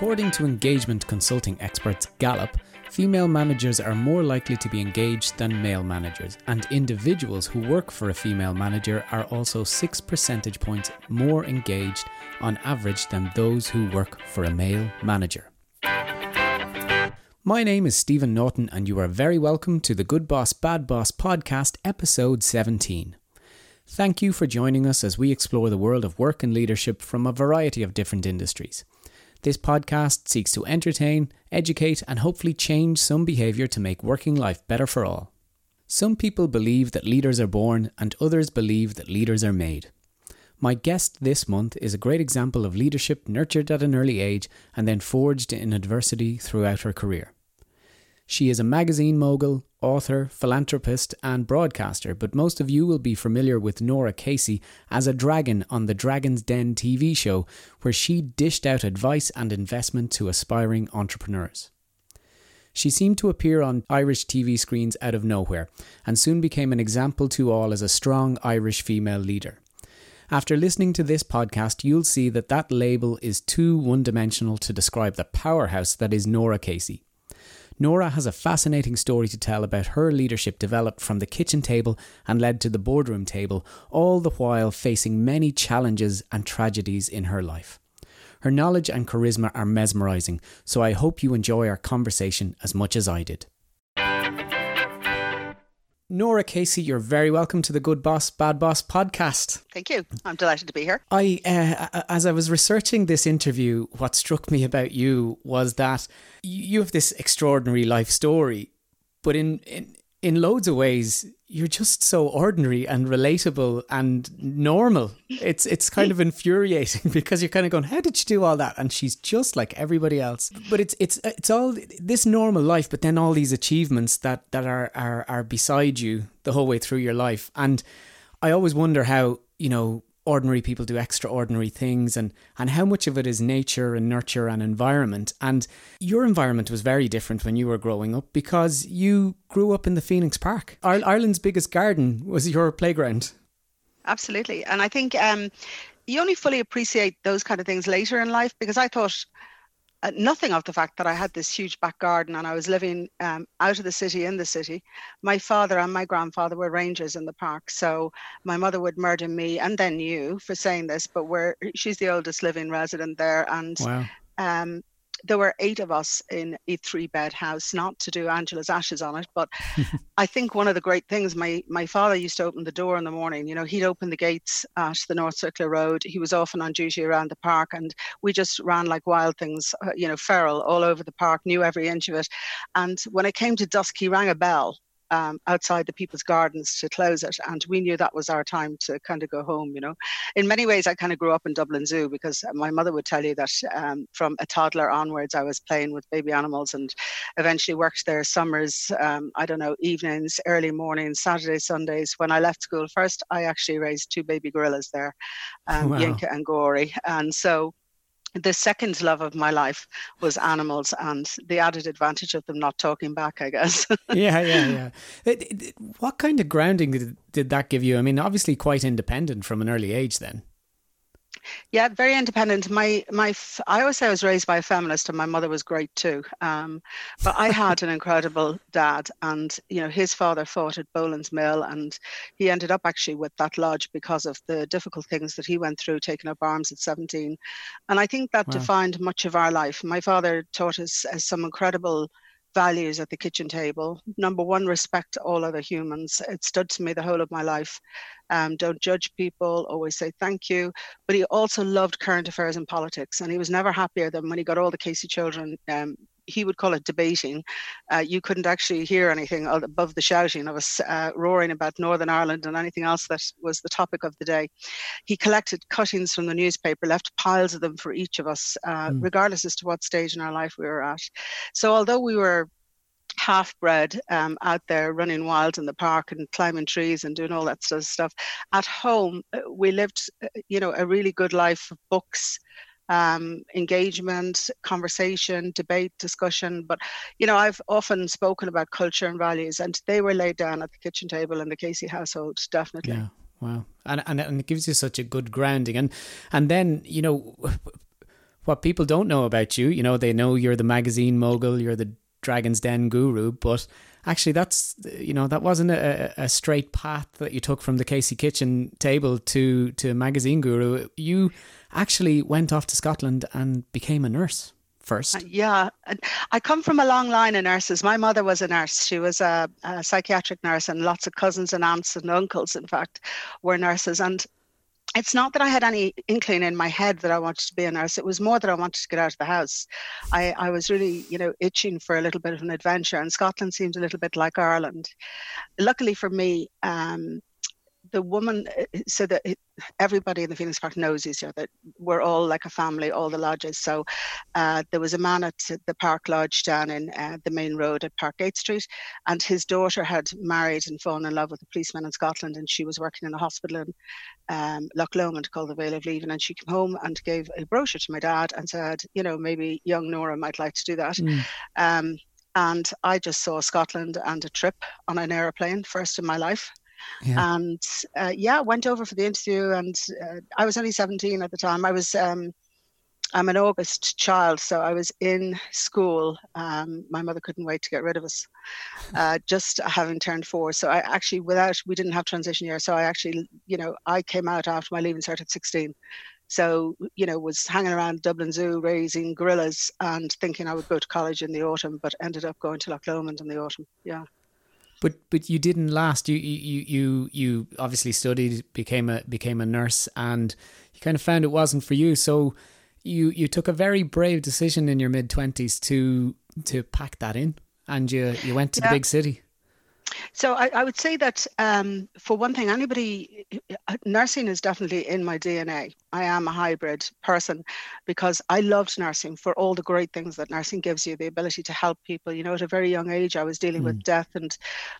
According to engagement consulting experts Gallup, female managers are more likely to be engaged than male managers, and individuals who work for a female manager are also 6 percentage points more engaged on average than those who work for a male manager. My name is Stephen Norton, and you are very welcome to the Good Boss Bad Boss podcast, episode 17. Thank you for joining us as we explore the world of work and leadership from a variety of different industries. This podcast seeks to entertain, educate, and hopefully change some behaviour to make working life better for all. Some people believe that leaders are born, and others believe that leaders are made. My guest this month is a great example of leadership nurtured at an early age and then forged in adversity throughout her career. She is a magazine mogul, author, philanthropist, and broadcaster, but most of you will be familiar with Norah Casey as a dragon on the Dragon's Den TV show, where she dished out advice and investment to aspiring entrepreneurs. She seemed to appear on Irish TV screens out of nowhere, and soon became an example to all as a strong Irish female leader. After listening to this podcast, you'll see that that label is too one dimensional to describe the powerhouse that is Norah Casey. Norah has a fascinating story to tell about her leadership developed from the kitchen table and led to the boardroom table, all the while facing many challenges and tragedies in her life. Her knowledge and charisma are mesmerising, so I hope you enjoy our conversation as much as I did. Norah Casey, you're very welcome to the Good Boss Bad Boss podcast. Thank you. I'm delighted to be here. I, uh, as I was researching this interview, what struck me about you was that you have this extraordinary life story, but in in in loads of ways, you're just so ordinary and relatable and normal. It's it's kind of infuriating because you're kind of going, "How did she do all that?" And she's just like everybody else. But it's it's it's all this normal life, but then all these achievements that that are are are beside you the whole way through your life. And I always wonder how you know ordinary people do extraordinary things and and how much of it is nature and nurture and environment. And your environment was very different when you were growing up because you grew up in the Phoenix Park. Ireland's biggest garden was your playground. Absolutely. And I think um, you only fully appreciate those kind of things later in life because I thought nothing of the fact that I had this huge back garden and I was living um, out of the city in the city. My father and my grandfather were rangers in the park, so my mother would murder me and then you for saying this, but we're she's the oldest living resident there, and wow. um, there were eight of us in a three bed house, not to do Angela's ashes on it, but I think one of the great things my my father used to open the door in the morning. You know, he'd open the gates at the North Circular Road. He was often on duty around the park, and we just ran like wild things. Uh, you know, feral all over the park, knew every inch of it. And when it came to dusk, he rang a bell um, outside the people's gardens to close it. And we knew that was our time to kind of go home, you know. In many ways, I kind of grew up in Dublin Zoo because my mother would tell you that um, from a toddler onwards, I was playing with baby animals and eventually worked there summers, um, I don't know, evenings, early mornings, Saturdays, Sundays. When I left school first, I actually raised two baby gorillas there, um, wow. Yinka and Gory. And so the second love of my life was animals and the added advantage of them not talking back i guess. Yeah yeah yeah. It, it, what kind of grounding did, did that give you? I mean obviously quite independent from an early age then yeah, very independent. My my, I always say I was raised by a feminist, and my mother was great too. Um, but I had an incredible dad, and you know his father fought at Boland's Mill, and he ended up actually with that lodge because of the difficult things that he went through, taking up arms at 17. And I think that wow. defined much of our life. My father taught us uh, some incredible values at the kitchen table. Number one, respect all other humans. It stood to me the whole of my life. Um, don't judge people, always say thank you. But he also loved current affairs and politics, and he was never happier than when he got all the Casey children um, he would call it debating. Uh, you couldn't actually hear anything above the shouting of us uh, roaring about Northern Ireland and anything else that was the topic of the day. He collected cuttings from the newspaper, left piles of them for each of us, uh, mm. regardless as to what stage in our life we were at. So although we were half bred um, out there running wild in the park and climbing trees and doing all that sort of stuff. At home, uh, we lived, uh, you know, a really good life of books, um, engagement, conversation, debate, discussion. But, you know, I've often spoken about culture and values, and they were laid down at the kitchen table in the Casey household, definitely. Yeah. Wow. And, and, and it gives you such a good grounding. And, and then, you know, what people don't know about you, you know, they know you're the magazine mogul, you're the Dragon's Den guru, but actually that's you know that wasn't a, a straight path that you took from the Casey Kitchen table to to magazine guru. You actually went off to Scotland and became a nurse first. Uh, yeah, I come from a long line of nurses. My mother was a nurse. She was a, a psychiatric nurse, and lots of cousins and aunts and uncles, in fact, were nurses. And it's not that I had any inkling in my head that I wanted to be a nurse. It was more that I wanted to get out of the house. I, I was really, you know, itching for a little bit of an adventure, and Scotland seemed a little bit like Ireland. Luckily for me, um, the woman uh, so that everybody in the Phoenix Park knows each other. We're all like a family, all the lodges. So uh, there was a man at the Park Lodge down in uh, the main road at Parkgate Street, and his daughter had married and fallen in love with a policeman in Scotland, and she was working in a hospital in um, Loch Lomond called the Vale of Leven, and she came home and gave a brochure to my dad and said, you know, maybe young Norah might like to do that. Mm. Um, and I just saw Scotland and a trip on an aeroplane first in my life. Yeah. And uh, yeah, went over for the interview, and uh, I was only 17 at the time. I was um, I'm an August child, so I was in school. Um, my mother couldn't wait to get rid of us, uh, just having turned four. So I actually, without, we didn't have transition year. So I actually, you know, I came out after my leaving cert at 16. So, you know, was hanging around Dublin Zoo raising gorillas and thinking I would go to college in the autumn, but ended up going to Loch Lomond in the autumn. Yeah. But but you didn't last. You you you you obviously studied, became a became a nurse, and you kind of found it wasn't for you. So you you took a very brave decision in your mid twenties to to pack that in, and you you went to yeah. the big city. So I, I would say that um, for one thing, anybody uh, nursing is definitely in my DNA. I am a hybrid person because I loved nursing for all the great things that nursing gives you, the ability to help people. You know, at a very young age, I was dealing mm. with death and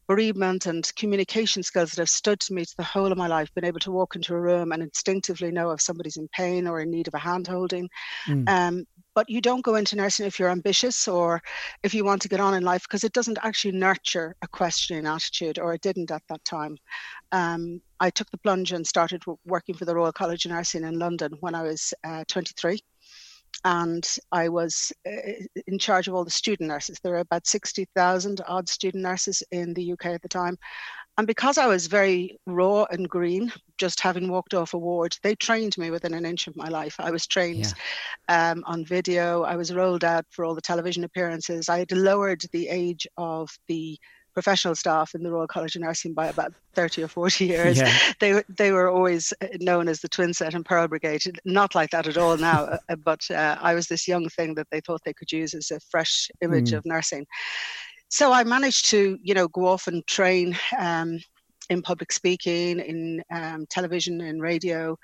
bereavement and communication skills that have stood to me to the whole of my life. Being able to walk into a room and instinctively know if somebody's in pain or in need of a hand holding. Mm. Um, but you don't go into nursing if you're ambitious or if you want to get on in life because it doesn't actually nurture a questioning attitude or it didn't at that time um, i took the plunge and started working for the royal college of nursing in london when i was uh, 23 and I was uh, in charge of all the student nurses. There were about 60,000 odd student nurses in the UK at the time. And because I was very raw and green, just having walked off a ward, they trained me within an inch of my life. I was trained yeah. um, on video, I was rolled out for all the television appearances. I had lowered the age of the professional staff in the Royal College of Nursing by about 30 or 40 years. Yeah. They, they were always uh, known as the Twin Set and Pearl Brigade. Not like that at all now, uh, but uh, I was this young thing that they thought they could use as a fresh image mm. of nursing. So I managed to, you know, go off and train um, in public speaking, in um, television, in radio.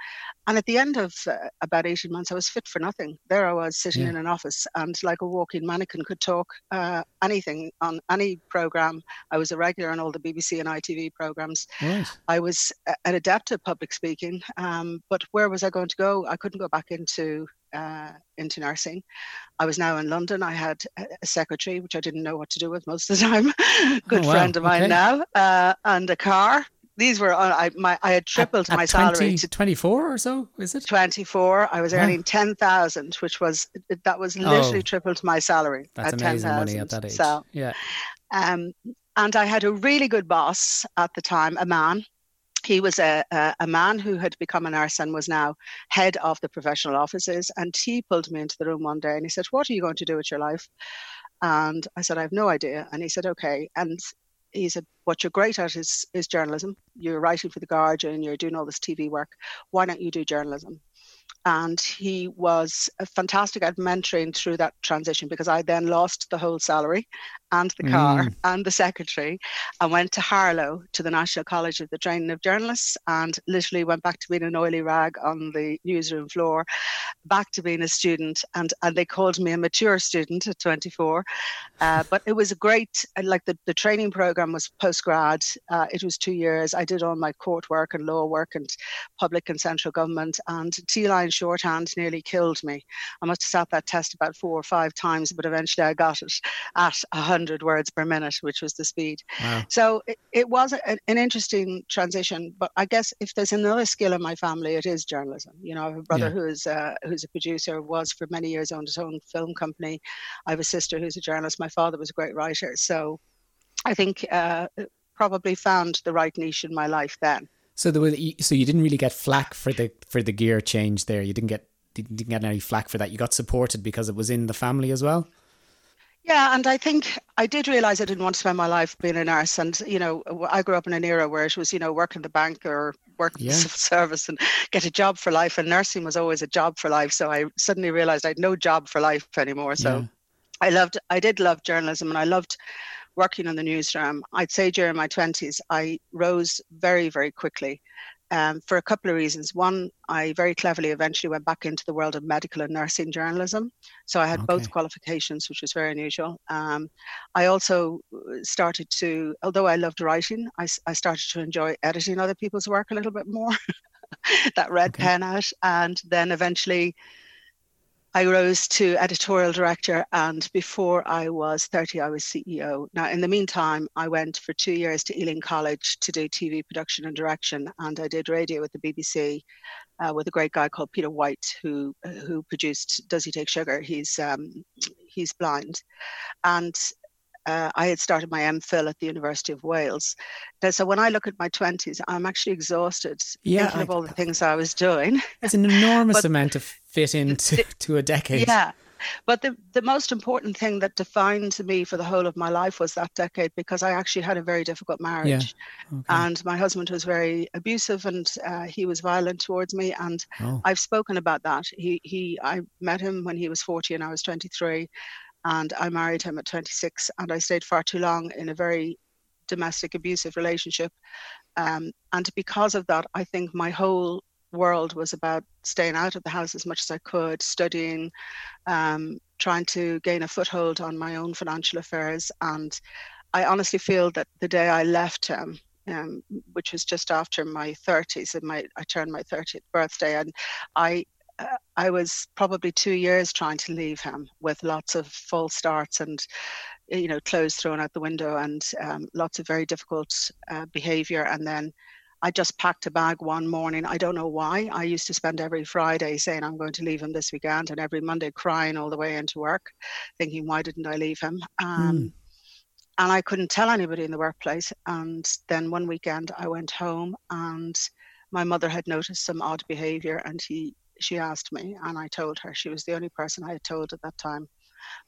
And at the end of uh, about 18 months, I was fit for nothing. There I was sitting yeah. in an office and, like a walking mannequin, could talk uh, anything on any program. I was a regular on all the BBC and ITV programs. Yes. I was an adept at public speaking, um, but where was I going to go? I couldn't go back into uh, into nursing. I was now in London. I had a secretary, which I didn't know what to do with most of the time. Good oh, wow. friend of mine okay. now, uh, and a car. These were uh, I my I had tripled at, my at salary to 24 or so. Is it 24? I was earning ten thousand, which was that was literally oh, tripled my salary. That's at amazing 10, money at that age. So, yeah. Um, and I had a really good boss at the time, a man he was a, a, a, man who had become a nurse and was now head of the professional offices. And he pulled me into the room one day and he said, What are you going to do with your life? And I said, I have no idea. And he said, Okay. And he said, What you're great at is, is journalism. You're writing for The Guardian, you're doing all this TV work. Why don't you do journalism? and he was fantastic at mentoring through that transition because I then lost the whole salary and the car mm. and the secretary and went to Harlow to the National College of the Training of Journalists and literally went back to being an oily rag on the newsroom floor, back to being a student. And, and they called me a mature student at 24. Uh, but it was a great, like the, the training program was post grad. Uh, it was two years. I did all my court work and law work and public and central government. And Teeline shorthand nearly killed me. I must have sat that test about four or five times, but eventually I got it at 100 words per minute, which was the speed. Wow. So it, it was a, an interesting transition. But I guess if there's another skill in my family, it is journalism. You know, I have a brother Yeah. who is uh, who's a producer, was for many years owned his own film company. I have a sister who's a journalist. My father was a great writer. So I think uh, probably found the right niche in my life then. So there was, so you didn't really get flack for the for the gear change there. You didn't get didn't get any flack for that. You got supported because it was in the family as well. Yeah, and I think I did realize I didn't want to spend my life being a nurse. And you know, I grew up in an era where it was, you know, work in the bank or work in the civil service and get a job for life. And nursing was always a job for life. So I suddenly realized I had no job for life anymore. So Yeah. I loved, I did love journalism, and I loved working in the newsroom. I'd say during my twenties, I rose very, very quickly. Um, for a couple of reasons. One, I very cleverly eventually went back into the world of medical and nursing journalism. So I had Okay. both qualifications, which was very unusual. Um, I also started to, although I loved writing, I started to enjoy editing other people's work a little bit more. that red Okay. pen out. And then eventually I rose to editorial director. And before I was 30, I was CEO. Now, in the meantime, I went for two years to Ealing College to do TV production and direction. And I did radio with the BBC uh, with a great guy called Peter White, who who produced Does He Take Sugar? He's um, he's blind, and uh, I had started my MPhil at the University of Wales. Now, So when I look at my twenties, I'm actually exhausted Yeah, thinking of all the things I was doing. It's an enormous But- amount to fit into to a decade. Yeah. But the, the most important thing that defined me for the whole of my life was that decade because I actually had a very difficult marriage. Okay. And my husband was very abusive and uh, he was violent towards me. And oh. I've spoken about that. He he I met him when he was 40 and I was 23 and I married him at 26 and I stayed far too long in a very domestic abusive relationship. Um, and because of that, I think my whole world was about staying out of the house as much as I could, studying, um, trying to gain a foothold on my own financial affairs. And I honestly feel that the day I left him, um, which was just after my 30s, and my I turned my 30th birthday, and I uh, I was probably two years trying to leave him with lots of false starts and you know clothes thrown out the window and um, lots of very difficult uh, behavior, and then. I just packed a bag one morning. I don't know why. I used to spend every Friday saying I'm going to leave him this weekend, and every Monday crying all the way into work, thinking why didn't I leave him? Um, Mm. and I couldn't tell anybody in the workplace. And then one weekend I went home and my mother had noticed some odd behavior and he she asked me and I told her she was the only person I had told at that time.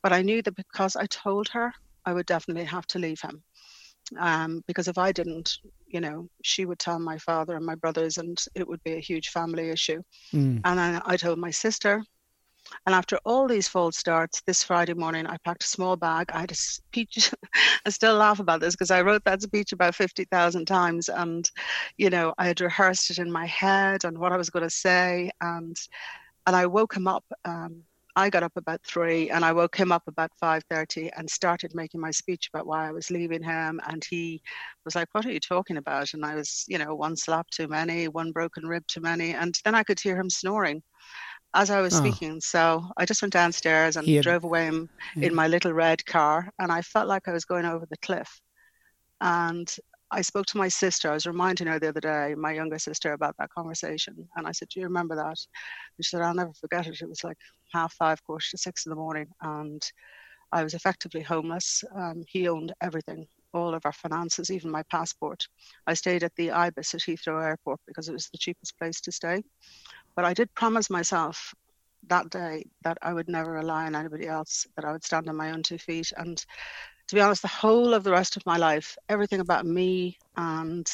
But I knew that because I told her, I would definitely have to leave him. Um, because if I didn't, you know, she would tell my father and my brothers, and it would be a huge family issue. Mm. And then I told my sister. And after all these false starts, this Friday morning, I packed a small bag. I had a speech. I still laugh about this because I wrote that speech about 50,000 times. And, you know, I had rehearsed it in my head and what I was going to say. And, and I woke him up. Um, I got up about three and I woke him up about 5.30 and started making my speech about why I was leaving him. And he was like, what are you talking about? And I was, you know, one slap too many, one broken rib too many. And then I could hear him snoring as I was Oh. speaking. So I just went downstairs and had- drove away in, Yeah. in my little red car. And I felt like I was going over the cliff. And I spoke to my sister. I was reminding her the other day, my younger sister, about that conversation. And I said, Do you remember that? And she said, I'll never forget it. It was like half five, quarter to six in the morning. And I was effectively homeless. Um, he owned everything, all of our finances, even my passport. I stayed at the Ibis at Heathrow Airport because it was the cheapest place to stay. But I did promise myself that day that I would never rely on anybody else, that I would stand on my own two feet. And to be honest, the whole of the rest of my life, everything about me and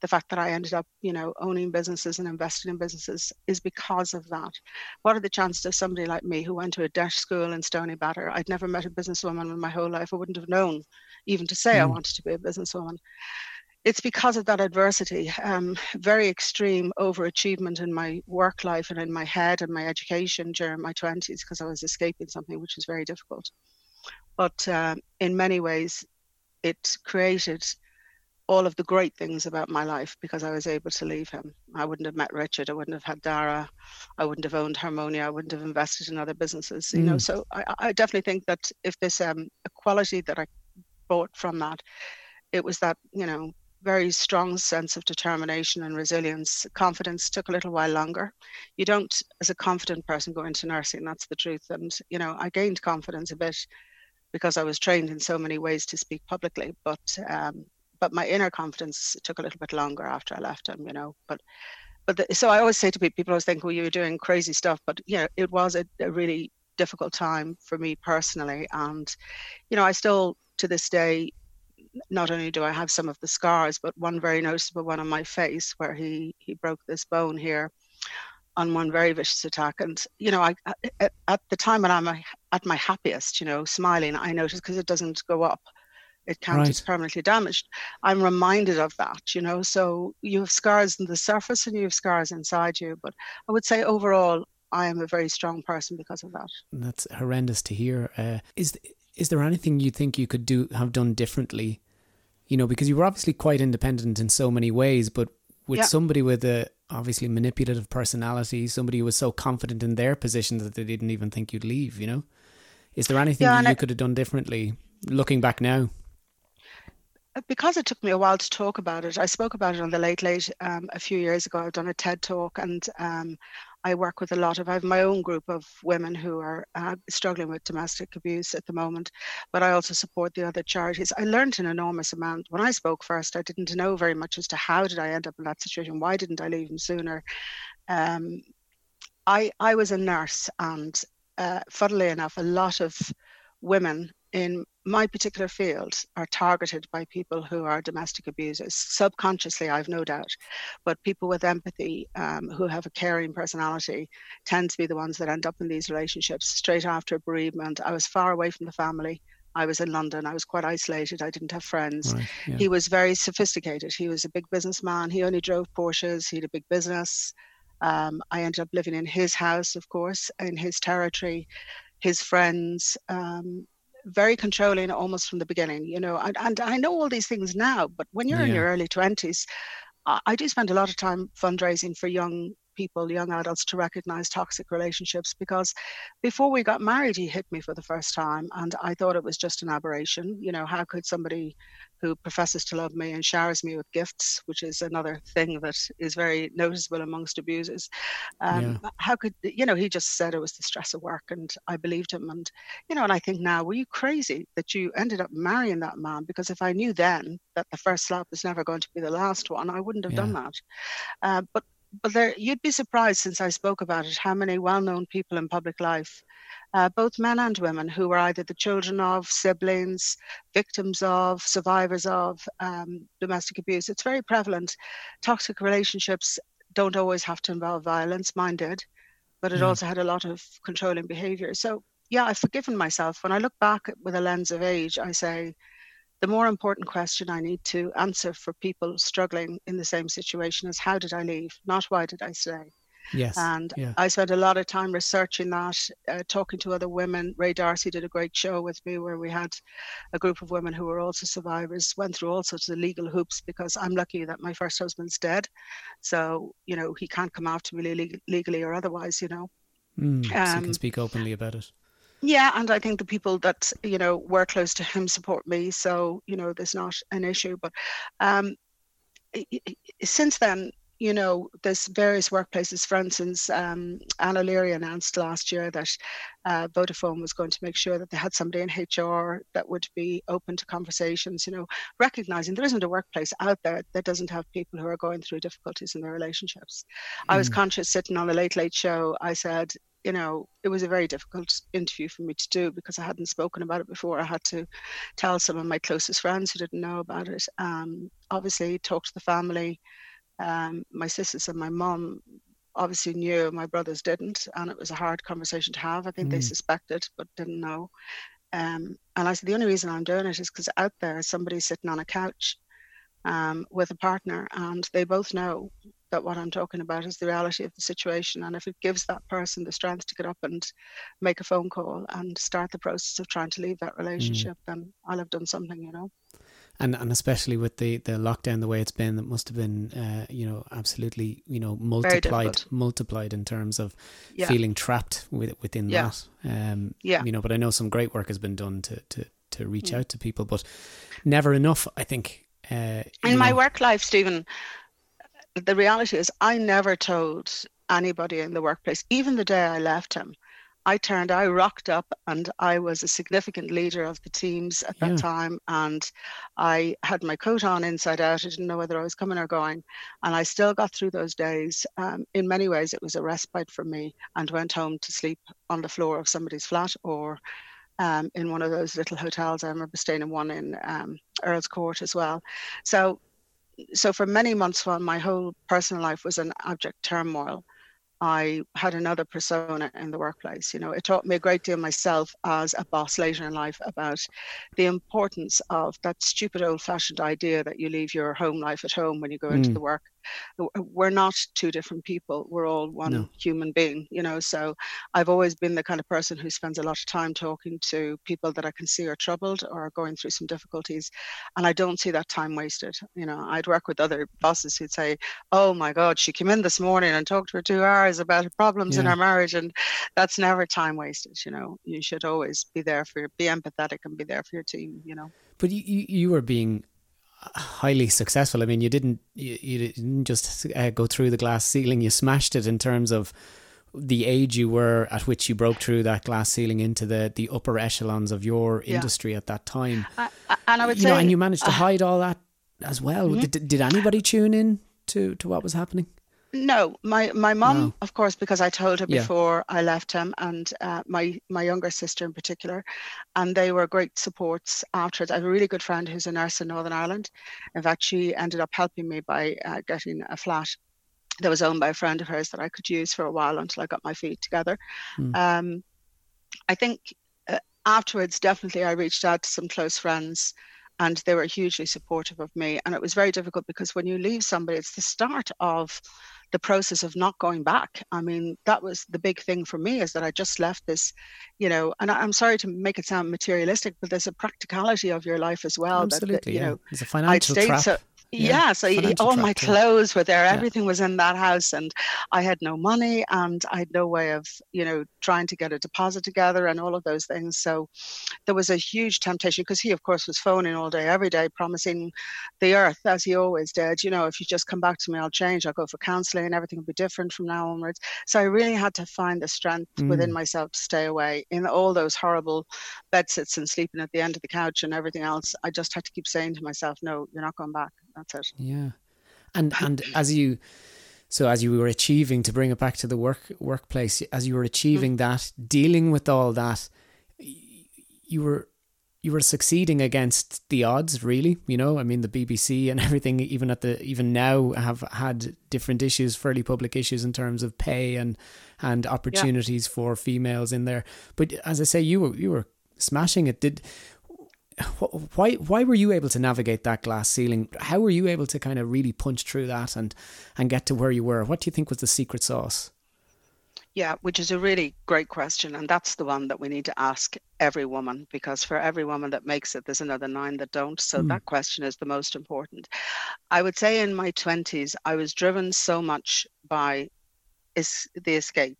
the fact that I ended up, you know, owning businesses and investing in businesses is because of that. What are the chances of somebody like me who went to a Dutch school in Stoneybatter? I'd never met a businesswoman in my whole life. I wouldn't have known even to say I Mm. wanted to be a businesswoman. It's because of that adversity, um, very extreme overachievement in my work life and in my head and my education during my 20s because I was escaping something which was very difficult. But um, in many ways, it created all of the great things about my life because I was able to leave him. I wouldn't have met Richard. I wouldn't have had Dara. I wouldn't have owned Harmonia. I wouldn't have invested in other businesses. You know, Mm. so I, I definitely think that if there's um, a quality that I brought from that. It was that, you know, very strong sense of determination and resilience. Confidence took a little while longer. You don't, as a confident person, go into nursing. That's the truth. And you know, I gained confidence a bit because I was trained in so many ways to speak publicly. But um, but my inner confidence took a little bit longer after I left him. You know, but but the, so I always say to people, people always think, well, you were doing crazy stuff, but you know, it was a, a really difficult time for me personally, and you know, I still to this day not only do I have some of the scars, but one very noticeable one on my face where he he broke this bone here on one very vicious attack. And you know, I at, at the time when I'm at my happiest, you know, smiling, I notice because it doesn't go up. It can't right. it's permanently damaged. I'm reminded of that, you know. So you have scars on the surface and you have scars inside you. But I would say overall, I am a very strong person because of that. That's horrendous to hear. Uh, is is there anything you think you could do have done differently? You know, because you were obviously quite independent in so many ways, but with yeah. somebody with a obviously manipulative personality, somebody who was so confident in their position that they didn't even think you'd leave, you know? Is there anything yeah, you I, could have done differently looking back now? Because it took me a while to talk about it, I spoke about it on the Late Late um, a few years ago. I've done a TED talk and um, I work with a lot of, I have my own group of women who are uh, struggling with domestic abuse at the moment, but I also support the other charities. I learned an enormous amount. When I spoke first, I didn't know very much as to how did I end up in that situation? Why didn't I leave him sooner? Um, I, I was a nurse, and uh, funnily enough, a lot of women in my particular field are targeted by people who are domestic abusers. Subconsciously, I've no doubt, but people with empathy um, who have a caring personality tend to be the ones that end up in these relationships. Straight after a bereavement, I was far away from the family. I was in London. I was quite isolated. I didn't have friends. Right, yeah. He was very sophisticated. He was a big businessman. He only drove Porsches. He had a big business. Um, I ended up living in his house, of course, in his territory. His friends, um, very controlling almost from the beginning, you know. And, and I know all these things now, but when you're yeah. in your early 20s, I do spend a lot of time fundraising for young people, young adults, to recognize toxic relationships because before we got married, he hit me for the first time. And I thought it was just an aberration. You know, how could somebody who professes to love me and showers me with gifts, which is another thing that is very noticeable amongst abusers, um, yeah. how could, you know, he just said it was the stress of work and I believed him. And, you know, and I think now, were you crazy that you ended up marrying that man? Because if I knew then that the first slap was never going to be the last one, I wouldn't have yeah. done that. Uh, but but there, you'd be surprised since I spoke about it how many well-known people in public life, uh, both men and women, who were either the children of, siblings, victims of, survivors of um, domestic abuse. It's very prevalent. Toxic relationships don't always have to involve violence. Mine did, but it also had a lot of controlling behavior. So yeah, I've forgiven myself. When I look back with a lens of age, I say the more important question I need to answer for people struggling in the same situation is how did I leave, not why did I stay. Yes. And yeah. I spent a lot of time researching that, uh, talking to other women. Ray D'Arcy did a great show with me where we had a group of women who were also survivors, went through all sorts of legal hoops because I'm lucky that my first husband's dead. So, you know, he can't come after me legally or otherwise, you know. Mm, um, so you can um, speak openly about it. Yeah, and I think the people that you know were close to him support me, so you know there's not an issue. But um, since then, you know, there's various workplaces. For instance, um, Anne O'Leary announced last year that uh, Vodafone was going to make sure that they had somebody in HR that would be open to conversations. You know, recognizing there isn't a workplace out there that doesn't have people who are going through difficulties in their relationships. Mm. I was hmm. conscious sitting on the Late Late Show. I said, you know, it was a very difficult interview for me to do because I hadn't spoken about it before. I had to tell some of my closest friends who didn't know about it. Um, obviously, talk to the family. Um, my sisters and my mom obviously knew, my brothers didn't, and it was a hard conversation to have. I think mm. they suspected but didn't know. Um, and I said, the only reason I'm doing it is because out there somebody's sitting on a couch um, with a partner, and they both know that what I'm talking about is the reality of the situation. And if it gives that person the strength to get up and make a phone call and start the process of trying to leave that relationship, mm. then I'll have done something, you know. and and especially with the the lockdown the way it's been, that must have been uh, you know absolutely you know multiplied multiplied in terms of yeah. feeling trapped with, within yeah. that. Um, yeah, you know, but I know some great work has been done to to to reach mm. out to people, but never enough. I think uh, in my know. work life, Stephen. The reality is, I never told anybody in the workplace, even the day I left him, I turned, I rocked up, and I was a significant leader of the teams at that yeah. time. And I had my coat on inside out. I didn't know whether I was coming or going. And I still got through those days. Um, in many ways, it was a respite for me and went home to sleep on the floor of somebody's flat or um, in one of those little hotels. I remember staying in one in um, Earl's Court as well. So, so for many months, while my whole personal life was in abject turmoil, I had another persona in the workplace. You know, it taught me a great deal myself as a boss later in life about the importance of that stupid old fashioned idea that you leave your home life at home when you go mm. into the work Uh, we're not two different people we're all one no. human being you know so i've always been the kind of person who spends a lot of time talking to people that i can see are troubled or are going through some difficulties and i don't see that time wasted you know i'd work with other bosses who'd say oh my god she came in this morning and talked for two hours about her problems yeah. in her marriage and that's never time wasted you know you should always be there for your, be empathetic and be there for your team you know but you, you were being highly successful. I mean, you didn't you, you didn't just uh, go through the glass ceiling; you smashed it in terms of the age you were at which you broke through that glass ceiling into the the upper echelons of your yeah. industry at that time. Uh, and I would you say, know, and you managed to hide all that as well. Mm-hmm. Did, did anybody tune in to to what was happening? No, my my mum, no. of course, because I told her before. I left him, and uh, my my younger sister in particular, and they were great supports afterwards. I have a really good friend who's a nurse in Northern Ireland. In fact, she ended up helping me by uh, getting a flat that was owned by a friend of hers that I could use for a while until I got my feet together. Mm. Um, I think uh, afterwards, definitely, I reached out to some close friends and they were hugely supportive of me. And it was very difficult because when you leave somebody, it's the start of the process of not going back. I mean, that was the big thing for me is that I just left this, you know, and I'm sorry to make it sound materialistic, but there's a practicality of your life as well. Absolutely, that, that you yeah. know, it's a financial trap. So, yeah, yeah so all my clothes were there everything was in that house and i had no money and i had no way of you know trying to get a deposit together and all of those things so there was a huge temptation because he of course was phoning all day every day promising the earth as he always did you know if you just come back to me i'll change i'll go for counseling and everything will be different from now onwards. So i really had to find the strength mm. within myself to stay away in all those horrible bed sits and sleeping at the end of the couch and everything else i just had to keep saying to myself no you're not going back that's it. Yeah, and and as you, so as you were achieving to bring it back to the work workplace, as you were achieving mm. that, dealing with all that, you were you were succeeding against the odds really you know i mean the bbc and everything even at the even now have had different issues fairly public issues in terms of pay and and opportunities yeah. for females in there but as i say you were you were smashing it did why why were you able to navigate that glass ceiling? How were you able to kind of really punch through that and and get to where you were? What do you think was the secret sauce? Yeah, which is a really great question. And that's the one that we need to ask every woman because for every woman that makes it, there's another nine that don't. So mm. that question is the most important. I would say in my 20s, I was driven so much by is the escape.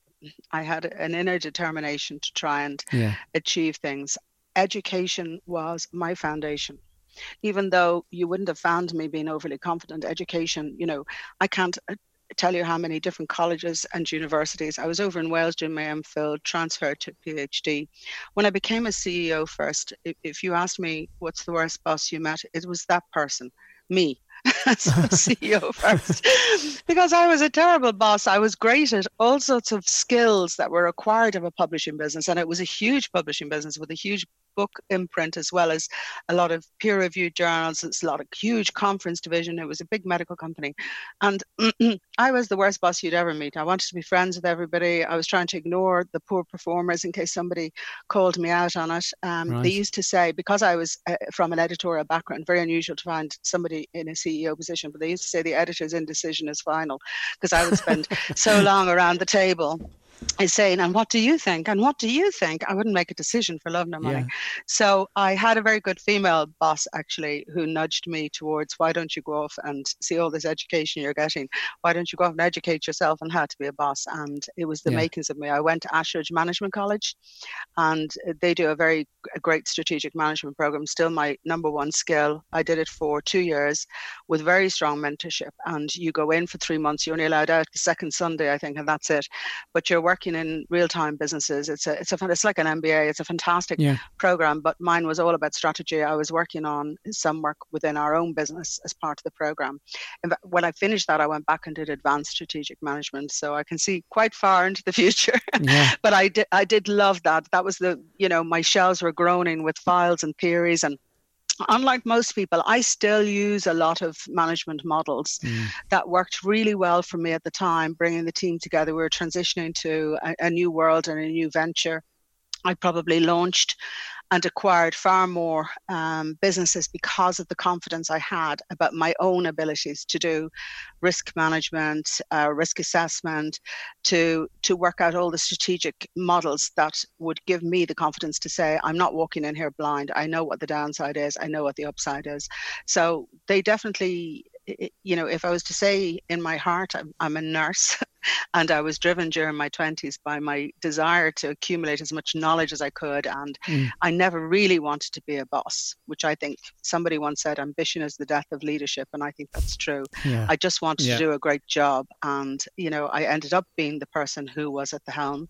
I had an inner determination to try and yeah. achieve things education was my foundation. Even though you wouldn't have found me being overly confident education you know i can't uh, tell you how many different colleges and universities. I was over in wales doing my mphil transferred to phd when i became a ceo first if, if you asked me what's the worst boss you met it was that person me as a CEO first. Because I was a terrible boss. I was great at all sorts of skills that were required of a publishing business, and it was a huge publishing business with a huge book imprint as well as a lot of peer reviewed journals. It's a lot of huge conference division. It was a big medical company. And I was the worst boss you'd ever meet. I wanted to be friends with everybody. I was trying to ignore the poor performers in case somebody called me out on it. Um, right. They used to say, because I was uh, from an editorial background, very unusual to find somebody in a CEO position, but they used to say the editor's indecision is final because I would spend so long around the table is saying, and what do you think? And what do you think? I wouldn't make a decision for love nor money. Yeah. So I had a very good female boss actually who nudged me towards why don't you go off and see all this education you're getting? Why don't you go off and educate yourself on how to be a boss? And it was the yeah. makings of me. I went to Ashridge Management College and they do a very a great strategic management program, still my number one skill. I did it for two years with very strong mentorship. And you go in for three months, you're only allowed out the second Sunday, I think, and that's it. But you're working in real time businesses. It's a it's a it's like an MBA. It's a fantastic yeah. program. But mine was all about strategy. I was working on some work within our own business as part of the program. And when I finished that, I went back and did advanced strategic management. So I can see quite far into the future. Yeah. but I did I did love that. That was the you know my shelves were groaning with files and theories and unlike most people, I still use a lot of management models mm. that worked really well for me at the time, bringing the team together. We were transitioning to a, a new world and a new venture. I probably launched and acquired far more um, businesses because of the confidence I had about my own abilities to do risk management, uh, risk assessment, to to work out all the strategic models that would give me the confidence to say I'm not walking in here blind. I know what the downside is. I know what the upside is. So they definitely you know, if I was to say in my heart, I'm, I'm a nurse and I was driven during my 20s by my desire to accumulate as much knowledge as I could. And mm. I never really wanted to be a boss, which I think somebody once said ambition is the death of leadership. And I think that's true. Yeah. I just wanted yeah. to do a great job. And, you know, I ended up being the person who was at the helm,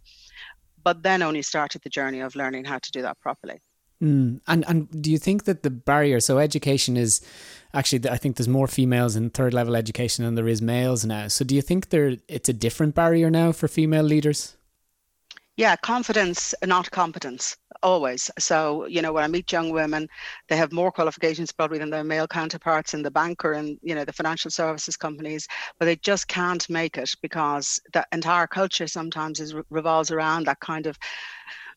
but then only started the journey of learning how to do that properly. Mm. And and do you think that the barrier? So education is actually, I think there's more females in third level education than there is males now. So do you think there it's a different barrier now for female leaders? Yeah, confidence, not competence, always. So, you know, when I meet young women, they have more qualifications probably than their male counterparts in the bank or in, you know, the financial services companies, but they just can't make it because the entire culture sometimes is revolves around that kind of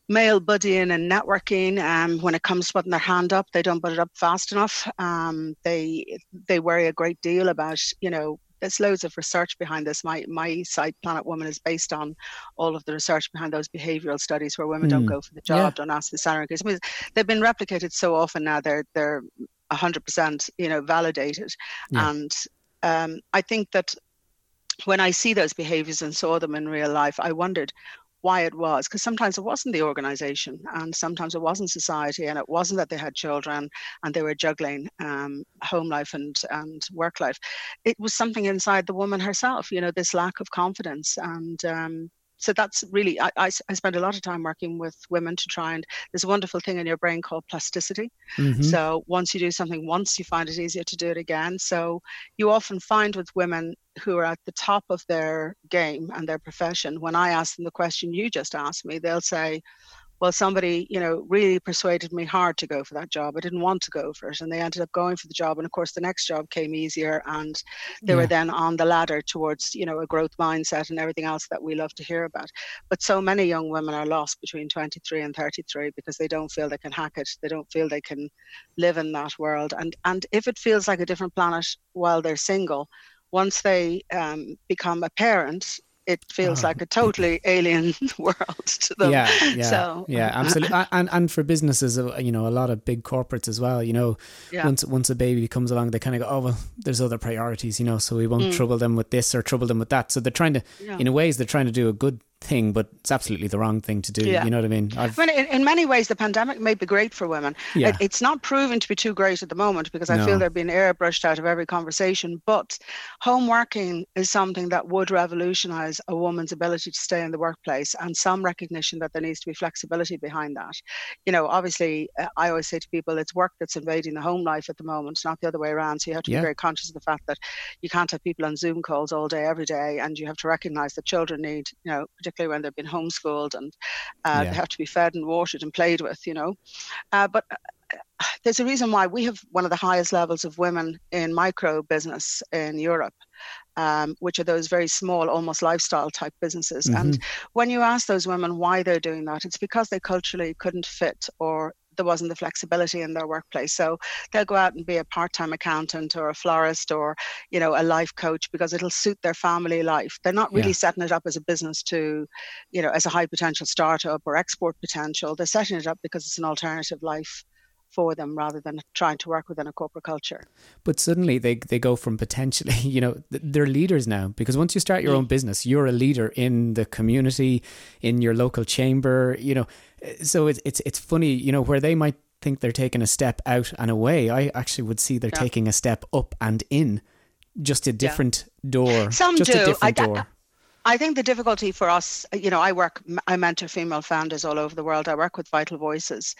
male buddying and networking. Um, when it comes to putting their hand up, they don't put it up fast enough. Um, they they worry a great deal about you know. There's loads of research behind this. My my site, Planet Woman, is based on all of the research behind those behavioural studies where women mm. don't go for the job, yeah. don't ask the salary. Because I mean, they've been replicated so often now. They're they're 100% you know validated, yeah. and um, I think that when I see those behaviors and saw them in real life, I wondered why it was because sometimes it wasn't the organization and sometimes it wasn't society and it wasn't that they had children and they were juggling um, home life and, and work life. It was something inside the woman herself you know this lack of confidence and um, so that's really I, I, I, spend a lot of time working with women to try and there's a wonderful thing in your brain called plasticity mm-hmm. so once you do something once you find it easier to do it again so you often find with women who are at the top of their game and their profession when i ask them the question you just asked me they'll say well, somebody, you know, really persuaded me hard to go for that job. I didn't want to go for it. And they ended up going for the job. And of course, the next job came easier. And they yeah. were then on the ladder towards, you know, a growth mindset and everything else that we love to hear about. But so many young women are lost between 23 and 33 because they don't feel they can hack it. They don't feel they can live in that world. And, and if it feels like a different planet while they're single, once they um, become a parent, it feels oh. like a totally alien world to them. Yeah, yeah, so, yeah, absolutely. and and for businesses, uh, you know, a lot of big corporates as well. You know, yeah. once once a baby comes along, they kind of go, oh well, there's other priorities, you know, so we won't mm. trouble them with this or trouble them with that. So they're trying to, yeah. in a ways, they're trying to do a good thing, but it's absolutely the wrong thing to do. Yeah. You know what I mean? I mean in, in, many ways, the pandemic may be great for women. Yeah. It, it's not proven to be too great at the moment because I no. feel they're being airbrushed out of every conversation. But home working is something that would revolutionize a woman's ability to stay in the workplace and some recognition that there needs to be flexibility behind that. You know, obviously, uh, I always say to people, it's work that's invading the home life at the moment, not the other way around. So you have to yeah. be very conscious of the fact that you can't have people on Zoom calls all day, every day, and you have to recognize that children need, you know, particularly when they've been homeschooled and uh, yeah. they have to be fed and watered and played with, you know. Uh, but uh, there's a reason why we have one of the highest levels of women in micro business in Europe. Um, which are those very small, almost lifestyle type businesses. Mm-hmm. And when you ask those women why they're doing that, it's because they culturally couldn't fit or there wasn't the flexibility in their workplace. So they'll go out and be a part-time accountant or a florist or you know a life coach because it'll suit their family life. They're not really yeah. setting it up as a business to, you know, as a high potential startup or export potential. They're setting it up because it's an alternative life for them rather than trying to work within a corporate culture. But suddenly they, they go from potentially, you know, they're leaders now because once you start your own business, you're a leader in the community, in your local chamber, you know. Uh, so it's it's it's funny, you know, where they might think they're taking a step out and away, I actually would see they're yeah. taking a step up and in, just a different yeah. door. Some just do. A different I, door. I think the difficulty for us, you know, I work, I mentor female founders all over the world. I work with Vital Voices.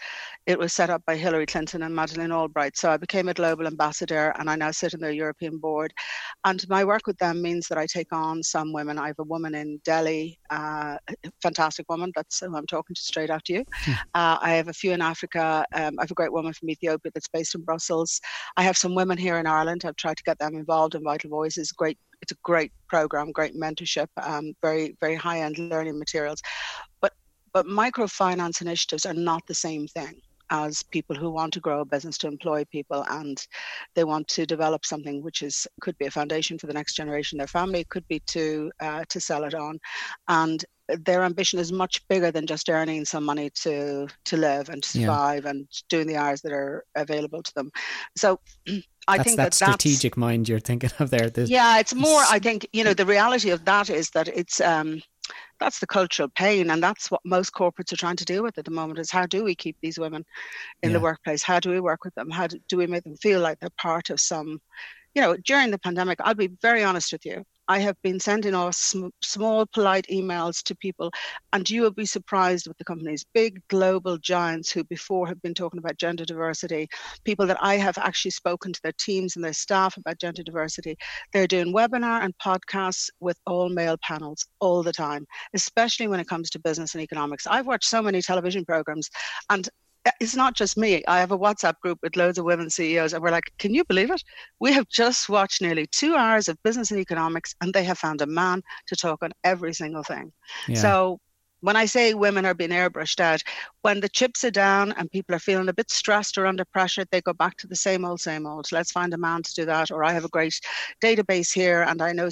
It was set up by Hillary Clinton and Madeleine Albright. So I became a global ambassador and I now sit in their European board. And my work with them means that I take on some women. I have a woman in Delhi, uh, fantastic woman. That's who I'm talking to straight after you. Hmm. Uh, I have a few in Africa. Um, I have a great woman from Ethiopia that's based in Brussels. I have some women here in Ireland. I've tried to get them involved in Vital Voices. Great it's a great program, great mentorship, um, very very high end learning materials. But but microfinance initiatives are not the same thing as people who want to grow a business to employ people and they want to develop something which is could be a foundation for the next generation their family could be to uh, to sell it on and their ambition is much bigger than just earning some money to to live and to survive yeah. and doing the hours that are available to them so I that's think that, that strategic mind you're thinking of there. The, yeah, it's more. I think you know the reality of that is that it's um, that's the cultural pain, and that's what most corporates are trying to deal with at the moment. Is how do we keep these women in yeah. the workplace? How do we work with them? How do, do we make them feel like they're part of some? You know, during the pandemic, I'll be very honest with you. I have been sending off sm- small, polite emails to people, and you will be surprised with the companies, big global giants who before have been talking about gender diversity, people that I have actually spoken to their teams and their staff about gender diversity. They're doing webinar and podcasts with all male panels all the time, especially when it comes to business and economics. I've watched so many television programs, and it's not just me. I have a WhatsApp group with loads of women CEOs, and we're like, can you believe it? We have just watched nearly two hours of business and economics, and they have found a man to talk on every single thing. Yeah. So when I say women are being airbrushed out, when the chips are down and people are feeling a bit stressed or under pressure, they go back to the same old, same old. Let's find a man to do that. Or I have a great database here, and I know.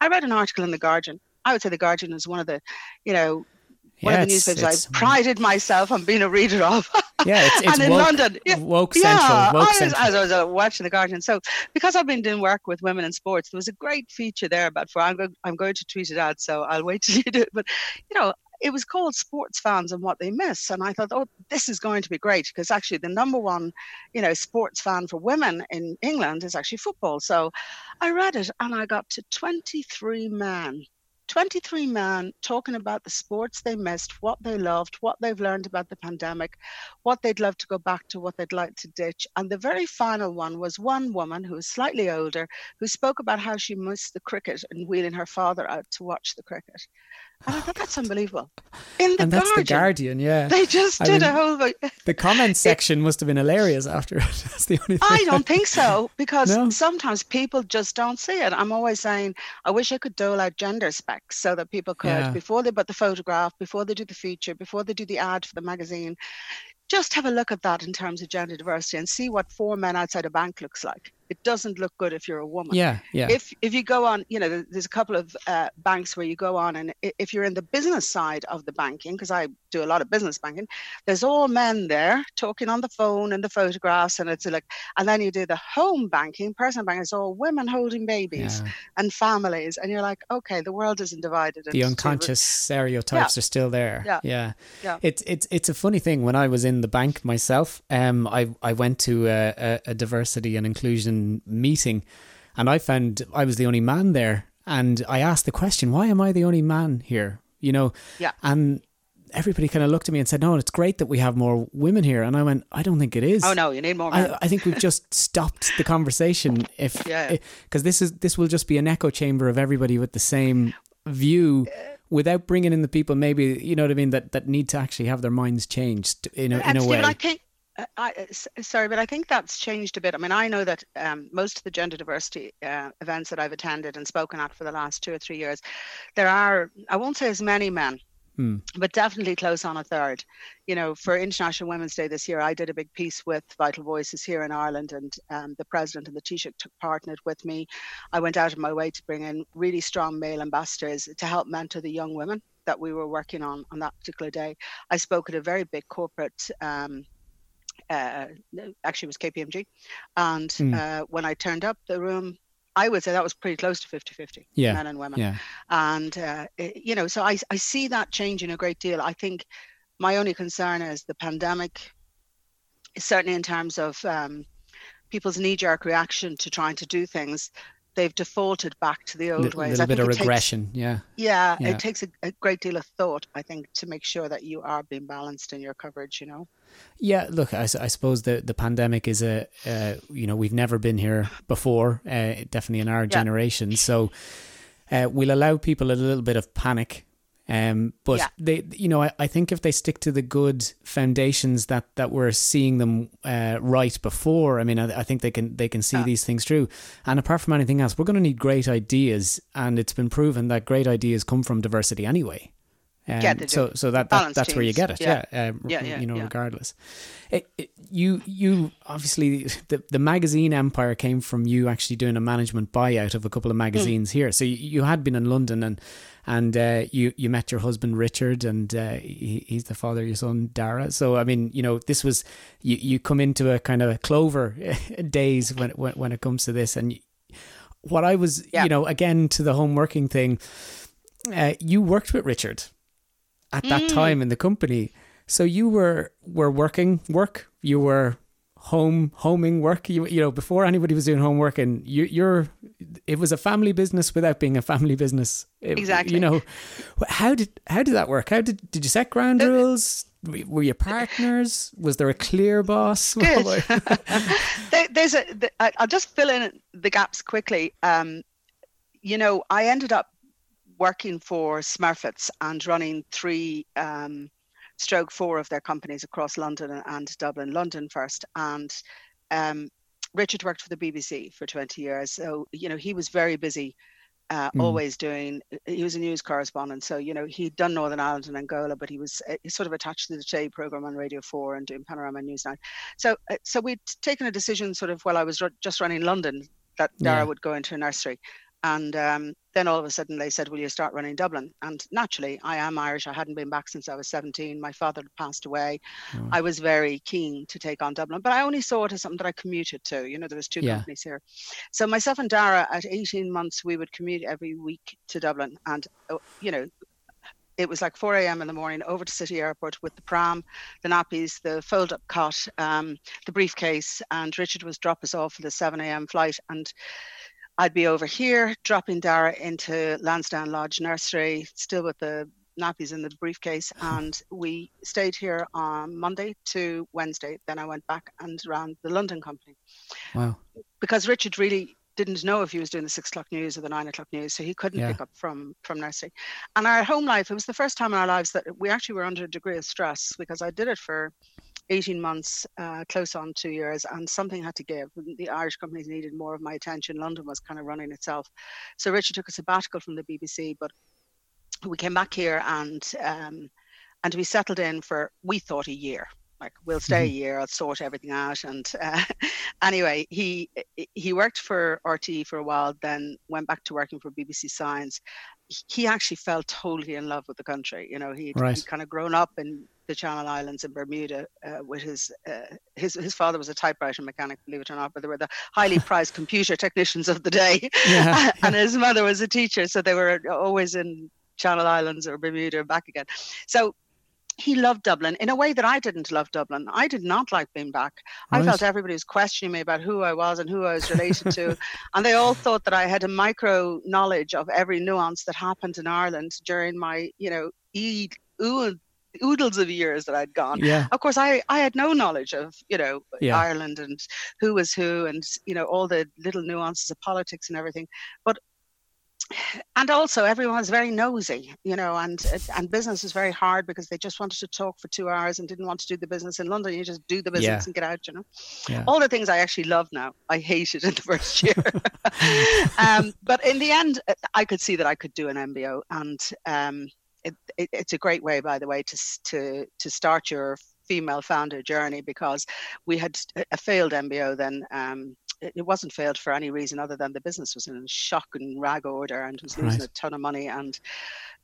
I read an article in the Guardian. I would say the Guardian is one of the, you know, one yeah, of the newspapers I prided myself on being a reader of. Yeah, it's, it's and in woke, London, yeah, woke central. Yeah, woke I, was, central. I was uh, watching the Guardian. So because I've been doing work with women in sports, there was a great feature there about for I'm going, I'm going to tweet it out, so I'll wait till you do it. But you know, it was called Sports Fans and What They Miss. And I thought, oh, this is going to be great because actually the number one, you know, sports fan for women in England is actually football. So I read it and I got to 23 men 23 men talking about the sports they missed, what they loved, what they've learned about the pandemic, what they'd love to go back to, what they'd like to ditch. And the very final one was one woman who was slightly older who spoke about how she missed the cricket and wheeling her father out to watch the cricket. And I thought that's unbelievable. In the and that's Guardian, the Guardian, yeah. They just did I mean, a whole. The comments section must have been hilarious after it. That's the only. I don't think so because no. sometimes people just don't see it. I'm always saying I wish I could dole out gender specs so that people could yeah. before they put the photograph, before they do the feature, before they do the ad for the magazine, just have a look at that in terms of gender diversity and see what four men outside a bank looks like it doesn't look good if you're a woman. Yeah, yeah. If if you go on, you know, there's a couple of uh, banks where you go on, and if you're in the business side of the banking, because I do a lot of business banking, there's all men there talking on the phone and the photographs, and it's like, and then you do the home banking, personal banking, it's all women holding babies yeah. and families, and you're like, okay, the world isn't divided. The unconscious stereotypes yeah. are still there. Yeah, yeah. yeah. It's it's it's a funny thing. When I was in the bank myself, um, I I went to a, a, a diversity and inclusion meeting, and I found I was the only man there. And I asked the question, why am I the only man here? You know? Yeah. And everybody kind of looked at me and said, "No, it's great that we have more women here." And I went, "I don't think it is." Oh no, you need more. I, I, think we've just stopped the conversation. If yeah, because this is this will just be an echo chamber of everybody with the same view. Without bringing in the people, maybe you know what I mean, that, that need to actually have their minds changed in a, in a way. I think I, uh, sorry, but I think that's changed a bit. I mean, I know that um, most of the gender diversity uh, events that I've attended and spoken at for the last two or three years, there are, I won't say as many men, Mm. But definitely close on a third. You know, for International Women's Day this year, I did a big piece with Vital Voices here in Ireland, and um, the president and the Taoiseach took partnered with me. I went out of my way to bring in really strong male ambassadors to help mentor the young women that we were working on on that particular day. I spoke at a very big corporate. Um, uh, actually, it was KPMG, and Mm. uh, when I turned up, the room I would say that was pretty close to 50 50, Yeah. men and women. Yeah. And, uh, it- you know, so I, I see that changing a great deal. I think my only concern is the pandemic, certainly in terms of um, people's knee jerk reaction to trying to do things. They've defaulted back to the old ways. little I bit of it takes- regression. yeah. yeah, Yeah. it takes a, a great deal of thought, I think, to make sure that you are being balanced in your coverage, you know? Yeah, look, I suppose the, the pandemic is a, uh, you know, we've never been here before, uh, definitely in our generation. So uh, we'll allow people a little bit of panic. Um, but Yeah. they, you know, I, I think if they stick to the good foundations that, that we're seeing them uh, right before, I mean, I, I think they can they can see Yeah. these things through. And apart from anything else, we're going to need great ideas, and it's been proven that great ideas come from diversity anyway. Um, Yeah, so so that, that that's where you get it. Yeah. Yeah, um, Yeah, yeah, you know, yeah. regardless. It, it, you you obviously the the magazine empire came from you actually doing a management buyout of a couple of Hmm. magazines here. So you, you had been in London and and uh, you you met your husband Richard and uh, he, he's the father of your son Dara. So I mean, you know, this was you you come into a kind of a clover days when when when it comes to this and. You, what I was, you know, again to the home working thing, uh, you worked with Richard at that Mm. time in the company. So you were were working work. You were home homing work. You you know before anybody was doing homework, and you, you're it was a family business without being a family business. It- Exactly. You know how did how did that work? How did did you set ground rules? Were you partners? Was there a clear boss? Good. there, there's a. I'll just fill in the gaps quickly. Um, you know, I ended up working for Smurfits and running three um, stroke four of their companies across London and- Dublin. London first, and um, Richard worked for the BBC for 20 years. So you know, he was very busy. Uh, Mm. always doing he was a news correspondent so you know he'd done northern ireland and angola but he was uh, sort of attached to the today program on radio 4 and doing panorama news night so uh, so we'd taken a decision sort of while i was ru- just running london that dara Yeah. would go into a nursery and um, then all of a sudden they said will you start running dublin and naturally i am irish i hadn't been back since i was 17 my father had passed away Oh. i was very keen to take on dublin but i only saw it as something that i commuted to you know there was two Yeah. companies here so myself and dara at 18 months we would commute every week to dublin and uh, you know it was like 4 a.m. in the morning over to City Airport with the pram, the nappies, the fold up cot, um, the briefcase, and Richard was drop us off for the 7 a.m. flight. And I'd be over here dropping Dara into Lansdowne Lodge Nursery, still with the nappies in the briefcase. And we stayed here on Monday to Wednesday. Then I went back and ran the London company wow. because Richard really didn't know if he was doing the six o'clock news or the nine o'clock news, so he couldn't Yeah. pick up from from nursery. And our home life, it was the first time in our lives that we actually were under a degree of stress because I did it for 18 months, uh, close on two years, and something had to give. The Irish companies needed more of my attention. London was kind of running itself. So Richard took a sabbatical from the BBC, but we came back here and um, and we settled in for we thought a year. Like we'll stay a year, I'll sort everything out. And uh, anyway, he he worked for RTE for a while, then went back to working for BBC Science. He actually fell totally in love with the country. You know, he'd, Right. he'd kind of grown up in the Channel Islands and Bermuda uh, with his uh, his his father was a typewriter mechanic, believe it or not, but they were the highly prized computer technicians of the day, Yeah. and his mother was a teacher, so they were always in Channel Islands or Bermuda and back again. So he loved Dublin in a way that I didn't love Dublin. I did not like being back. I felt everybody was questioning me about who I was and who I was related to. And they all thought that I had a micro knowledge of every nuance that happened in Ireland during my, you know, e- oo- oodles of years that I'd gone. Yeah. Of course, I, I had no knowledge of, you know, Yeah. Ireland and who was who and, you know, all the little nuances of politics and everything. But and also everyone was very nosy, you know, and and business was very hard because they just wanted to talk for two hours and didn't want to do the business in London. You just do the business Yeah. and get out, you know. Yeah. All the things I actually love now, I hated in the first year. um, but in the end, I could see that I could do an MBO, and um, it, it, it's a great way, by the way, to to to start your female founder journey because we had a failed MBO then. Um, it wasn't failed for any reason other than the business was in shock and rag order and was losing right. a ton of money and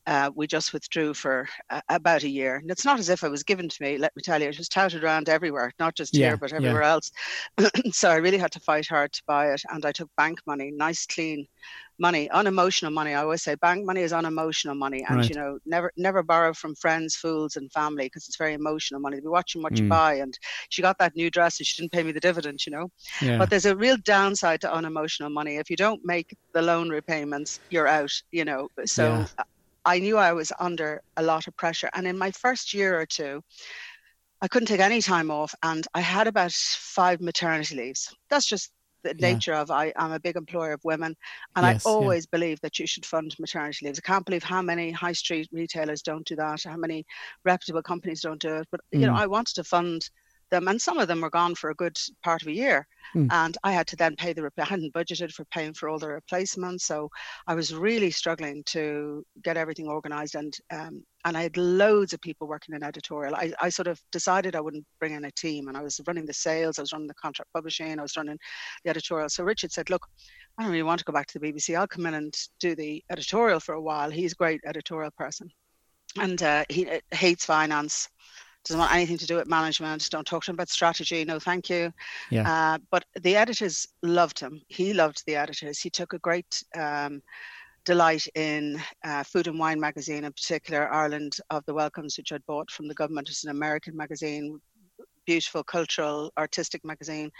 uh, we just withdrew for uh, about a year. And it's not as if it was given to me, let me tell you, it was touted around everywhere, not just yeah, here, but everywhere yeah. else. so I really had to fight hard to buy it. And I took bank money, nice, clean money, unemotional money. I always say bank money is unemotional money. And, right. you know, never never borrow from friends, fools, and family because it's very emotional money. They'll be watching what mm. you buy. And she got that new dress and she didn't pay me the dividend, you know. Yeah. But there's a real downside to unemotional money. If you don't make the loan repayments, you're out, you know. So I knew I was under a lot of pressure. And in my first year or two, I couldn't take any time off, and I had about five maternity leaves. That's just the yeah. nature of I, am a big employer of women, and yes, I always yeah. believe that you should fund maternity leaves. I can't believe how many high street retailers don't do that, how many reputable companies don't do it. But mm. you know, mm. I wanted to fund them, and some of them were gone for a good part of a year. Mm. And I had to then pay the. I hadn't budgeted for paying for all the replacements, so I was really struggling to get everything organised. And um, and I had loads of people working in editorial. I, I sort of decided I wouldn't bring in a team, and I was running the sales, I was running the contract publishing, I was running the editorial. So Richard said, "Look, I don't really want to go back to the BBC. I'll come in and do the editorial for a while. He's a great editorial person." and uh, he uh, hates finance doesn't want anything to do with management. Don't talk to him about strategy. No, thank you. Yeah. Uh, but the editors loved him. He loved the editors. He took a great um, delight in uh, Food and Wine magazine, in particular, Ireland of the Welcomes, which I'd bought from the government. It's an American magazine, beautiful, cultural, artistic magazine.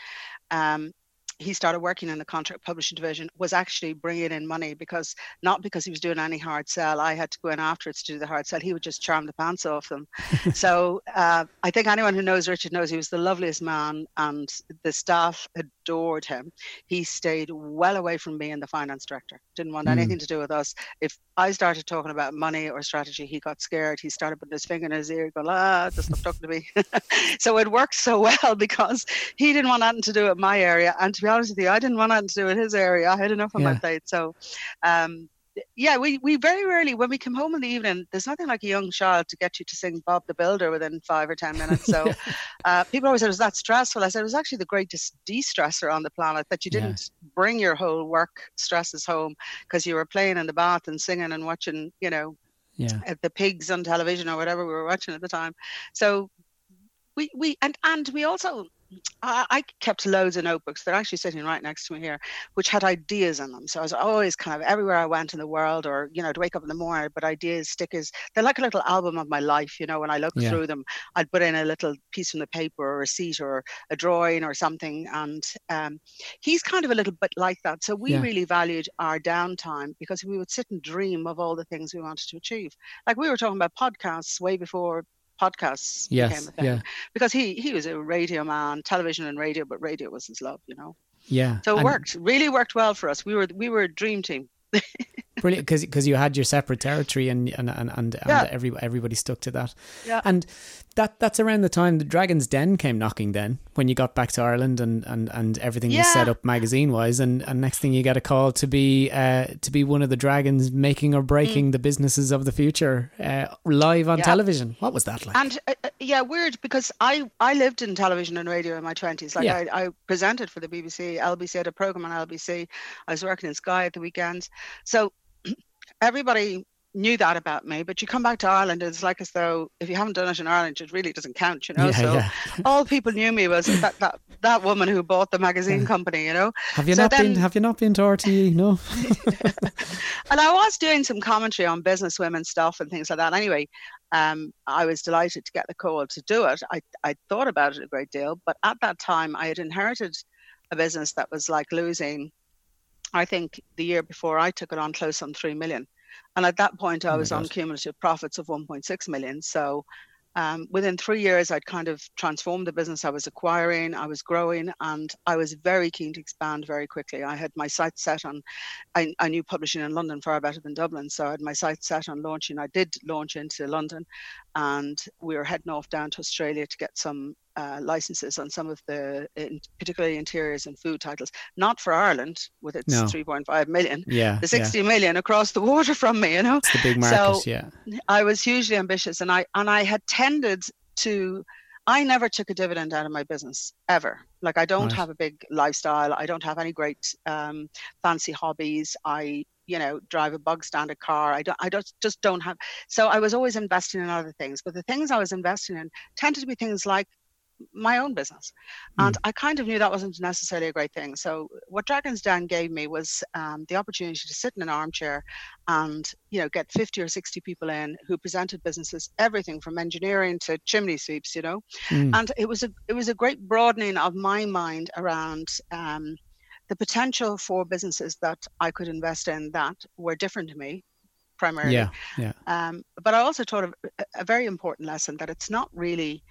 Um, he started working in the contract publishing division was actually bringing in money because not because he was doing any hard sell. I had to go in afterwards to do the hard sell. He would just charm the pants off them. So uh, i think anyone who knows richard knows he was the loveliest man and the staff adored him he stayed well away from me and the finance director didn't want mm. anything to do with us if i started talking about money or strategy he got scared he started putting his finger in his ear going ah just stop talking to me so it worked so well because he didn't want anything to do with my area and to be honest with you, I didn't want nothing to do with his area. I had enough on yeah. my plate. So, um, yeah, we, we very rarely, when we come home in the evening, there's nothing like a young child to get you to sing Bob the Builder within five or 10 minutes. So uh, people always said, was that stressful? I said, it was actually the greatest de stressor on the planet that you didn't yeah. bring your whole work stresses home because you were playing in the bath and singing and watching, you know, yeah. Uh, the pigs on television or whatever we were watching at the time. So we, we and, and we also I, I, kept loads of notebooks. They're actually sitting right next to me here, which had ideas in them. So I was always kind of everywhere I went in the world, or you know, to wake up in the morning, but ideas, stickers. They're like a little album of my life. You know, when I look yeah. through them, I'd put in a little piece from the paper, or a seat, or a drawing, or something. And um, he's kind of a little bit like that. So we yeah. really valued our downtime because we would sit and dream of all the things we wanted to achieve. Like we were talking about podcasts way before podcasts yes, became a thing. Yeah. Because he he was a radio man, television and radio, but radio was his love, you know. Yeah. So it and worked. Really worked well for us. We were we were a dream team. Brilliant, because because you had your separate territory and and and and, yeah. and every, everybody stuck to that. Yeah. And that that's around the time the Dragon's Den came knocking. Then when you got back to Ireland and and and everything yeah. was set up magazine wise, and and next thing you get a call to be uh to be one of the dragons making or breaking mm. the businesses of the future uh, live on yeah. television. What was that like? And uh, uh yeah, weird because I I lived in television and radio in my twenties. Like I, I presented for the BBC, LBC had a program on LBC. I was working in Sky at the weekends, so everybody knew that about me, but you come back to Ireland, it's like as though if you haven't done it in Ireland, it really doesn't count, you know. Yeah, so yeah. all people knew me was that, that that woman who bought the magazine yeah. company, you know. Have you so not then, been? Have you not been to RTE? No. and I was doing some commentary on business women stuff and things like that. Anyway, um, I was delighted to get the call to do it. I I thought about it a great deal, but at that time I had inherited a business that was like losing. I think the year before I took it on close on three million and at that point, I oh was on cumulative profits of 1.6 million. So um, within three years, I'd kind of transformed the business I was acquiring, I was growing, and I was very keen to expand very quickly. I had my sights set on, I, I, knew publishing in London far better than Dublin, so I had my sights set on launching. I did launch into London, and we were heading off down to Australia to get some uh, licenses on some of the, in, particularly interiors and food titles, not for Ireland with its no. 3.5 million, yeah, the 60 yeah. million across the water from me, you know. It's the big market, so yeah. I was hugely ambitious, and I and I had tended to. I never took a dividend out of my business ever. Like I don't right. have a big lifestyle. I don't have any great um, fancy hobbies. I you know drive a bug standard car i don't i don't just don't have so i was always investing in other things but the things i was investing in tended to be things like my own business and mm. i kind of knew that wasn't necessarily a great thing so what dragons den gave me was um, the opportunity to sit in an armchair and you know get 50 or 60 people in who presented businesses everything from engineering to chimney sweeps you know mm. and it was a it was a great broadening of my mind around um, the potential for businesses that I could invest in that were different to me primarily. Yeah, yeah. Um, but I also taught a, a, very important lesson that it's not really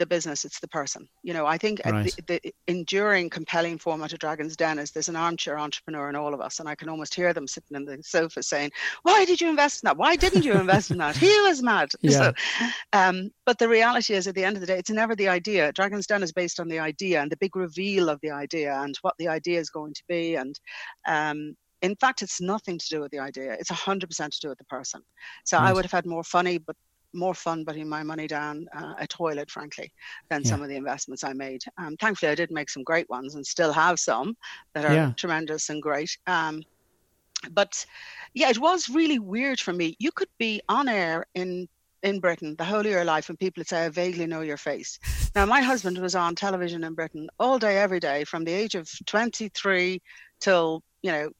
the business, it's the person. You know, I think right. the, the, enduring, compelling format of Dragon's Den is there's an armchair entrepreneur in all of us, and I can almost hear them sitting in the sofa saying, "Why did you invest in that? Why didn't you invest in that? He was mad." Yeah. So, um, but the reality is, at the end of the day, it's never the idea. Dragon's Den is based on the idea and the big reveal of the idea and what the idea is going to be, and um, in fact, it's nothing to do with the idea. It's 100% to do with the person. So right. I would have had more funny but more fun putting my money down uh, a toilet, frankly, than yeah. some of the investments I made. Um, thankfully, I did make some great ones and still have some that are yeah. tremendous and great. Um, but yeah, it was really weird for me. You could be on air in in Britain the whole of your life, and people would say, "I vaguely know your face." Now, my husband was on television in Britain all day, every day, from the age of 23 till you know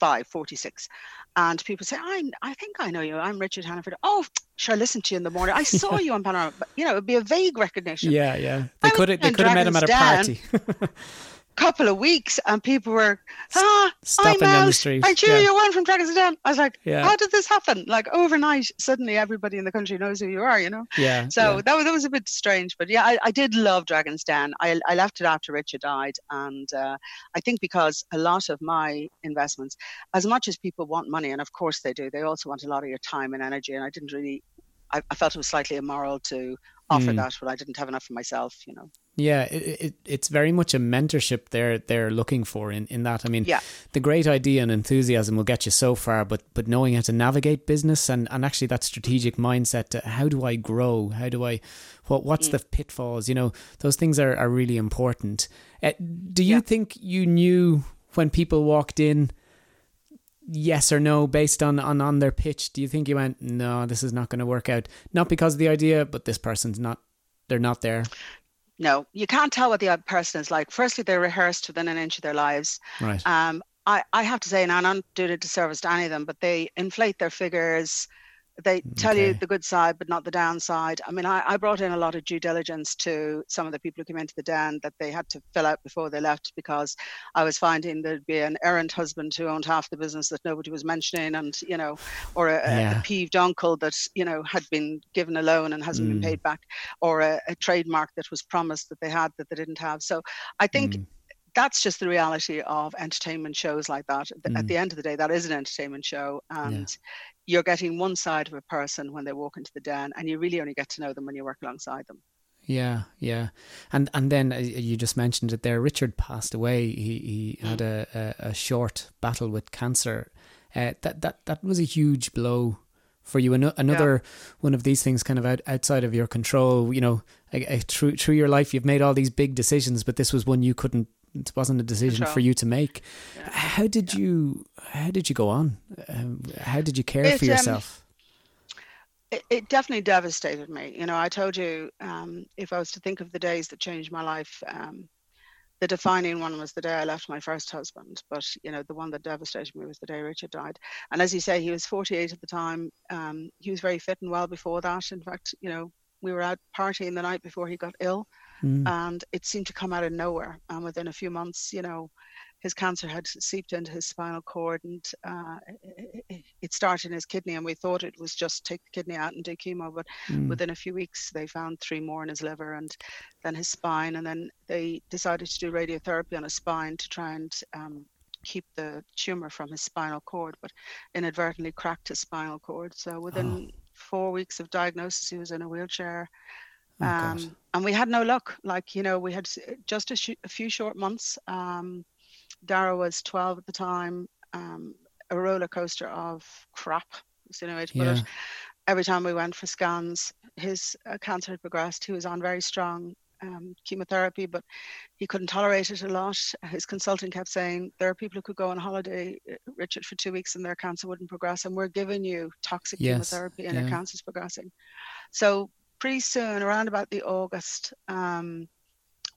45, 46 and people say, I, I think I know you. I'm Richard Hannaford. Oh, sure, I listened to you in the morning. I saw you on Panorama. But, you know, it'd be a vague recognition. Yeah, yeah. They could have, they could have met him at a party. couple of weeks and people were ah Stopping I'm out. I cheer yeah. you one from Dragons Den. I was like, yeah. how did this happen? Like overnight, suddenly everybody in the country knows who you are, you know? Yeah. So yeah. that was that was a bit strange, but yeah, I, I did love Dragons Den. I I left it after Richard died, and uh, I think because a lot of my investments, as much as people want money, and of course they do, they also want a lot of your time and energy, and I didn't really. I, I felt it was slightly immoral to offer mm. that when I didn't have enough for myself, you know. Yeah, it, it, it's very much a mentorship they're they're looking for in, in that. I mean, yeah. the great idea and enthusiasm will get you so far, but but knowing how to navigate business and, and actually that strategic mindset to how do I grow? How do I what what's mm. the pitfalls? You know, those things are, are really important. Uh, do you yeah. think you knew when people walked in yes or no based on, on on their pitch? Do you think you went, no, this is not going to work out? Not because of the idea, but this person's not they're not there. No, you can't tell what the other person is like. Firstly, they're rehearsed within an inch of their lives. Right. Um, I, I have to say, and I'm not doing a disservice to any of them, but they inflate their figures they tell okay. you the good side but not the downside i mean I, I, brought in a lot of due diligence to some of the people who came into the den that they had to fill out before they left because i was finding there'd be an errant husband who owned half the business that nobody was mentioning and you know or a, yeah. a peeved uncle that you know had been given a loan and hasn't mm. been paid back or a, a, trademark that was promised that they had that they didn't have so i think mm that's just the reality of entertainment shows like that. Mm. At the end of the day, that is an entertainment show, and. You're getting one side of a person when they walk into the den, and you really only get to know them when you work alongside them. Yeah, yeah, and and then uh, you just mentioned it there. Richard passed away. He he mm. had a, a, a, short battle with cancer. Uh, that that that was a huge blow for you. another yeah. one of these things, kind of out, outside of your control. You know, through through your life, you've made all these big decisions, but this was one you couldn't it wasn't a decision for you to make. Yeah. How did yeah. you how did you go on? Um, how did you care it, for um, yourself? Um, it, it, definitely devastated me. You know, I told you um, if I was to think of the days that changed my life, um, the defining one was the day I left my first husband. But you know, the one that devastated me was the day Richard died. And as you say, he was 48 at the time. Um, he was very fit and well before that. In fact, you know, we were out partying the night before he got ill mm. and it seemed to come out of nowhere. And within a few months, you know, his cancer had seeped into his spinal cord and uh, it started in his kidney and we thought it was just take the kidney out and do chemo but mm. within a few weeks they found three more in his liver and then his spine and then they decided to do radiotherapy on his spine to try and um, keep the tumor from his spinal cord but inadvertently cracked his spinal cord so within four weeks of diagnosis, he was in a wheelchair. Oh, Um, God. and we had no luck. Like, you know, we had just a, sh- a few short months. Um, Dara was 12 at the time, um, a roller coaster of crap. Is the only way to put Yeah. it. Every time we went for scans, his uh, cancer had progressed. He was on very strong um, chemotherapy, but he couldn't tolerate it a lot. His consultant kept saying, There are people who could go on holiday, uh, Richard, for two weeks and their cancer wouldn't progress, and we're giving you toxic Yes, chemotherapy and yeah. your cancer's progressing. So, pretty soon, around about the August, um,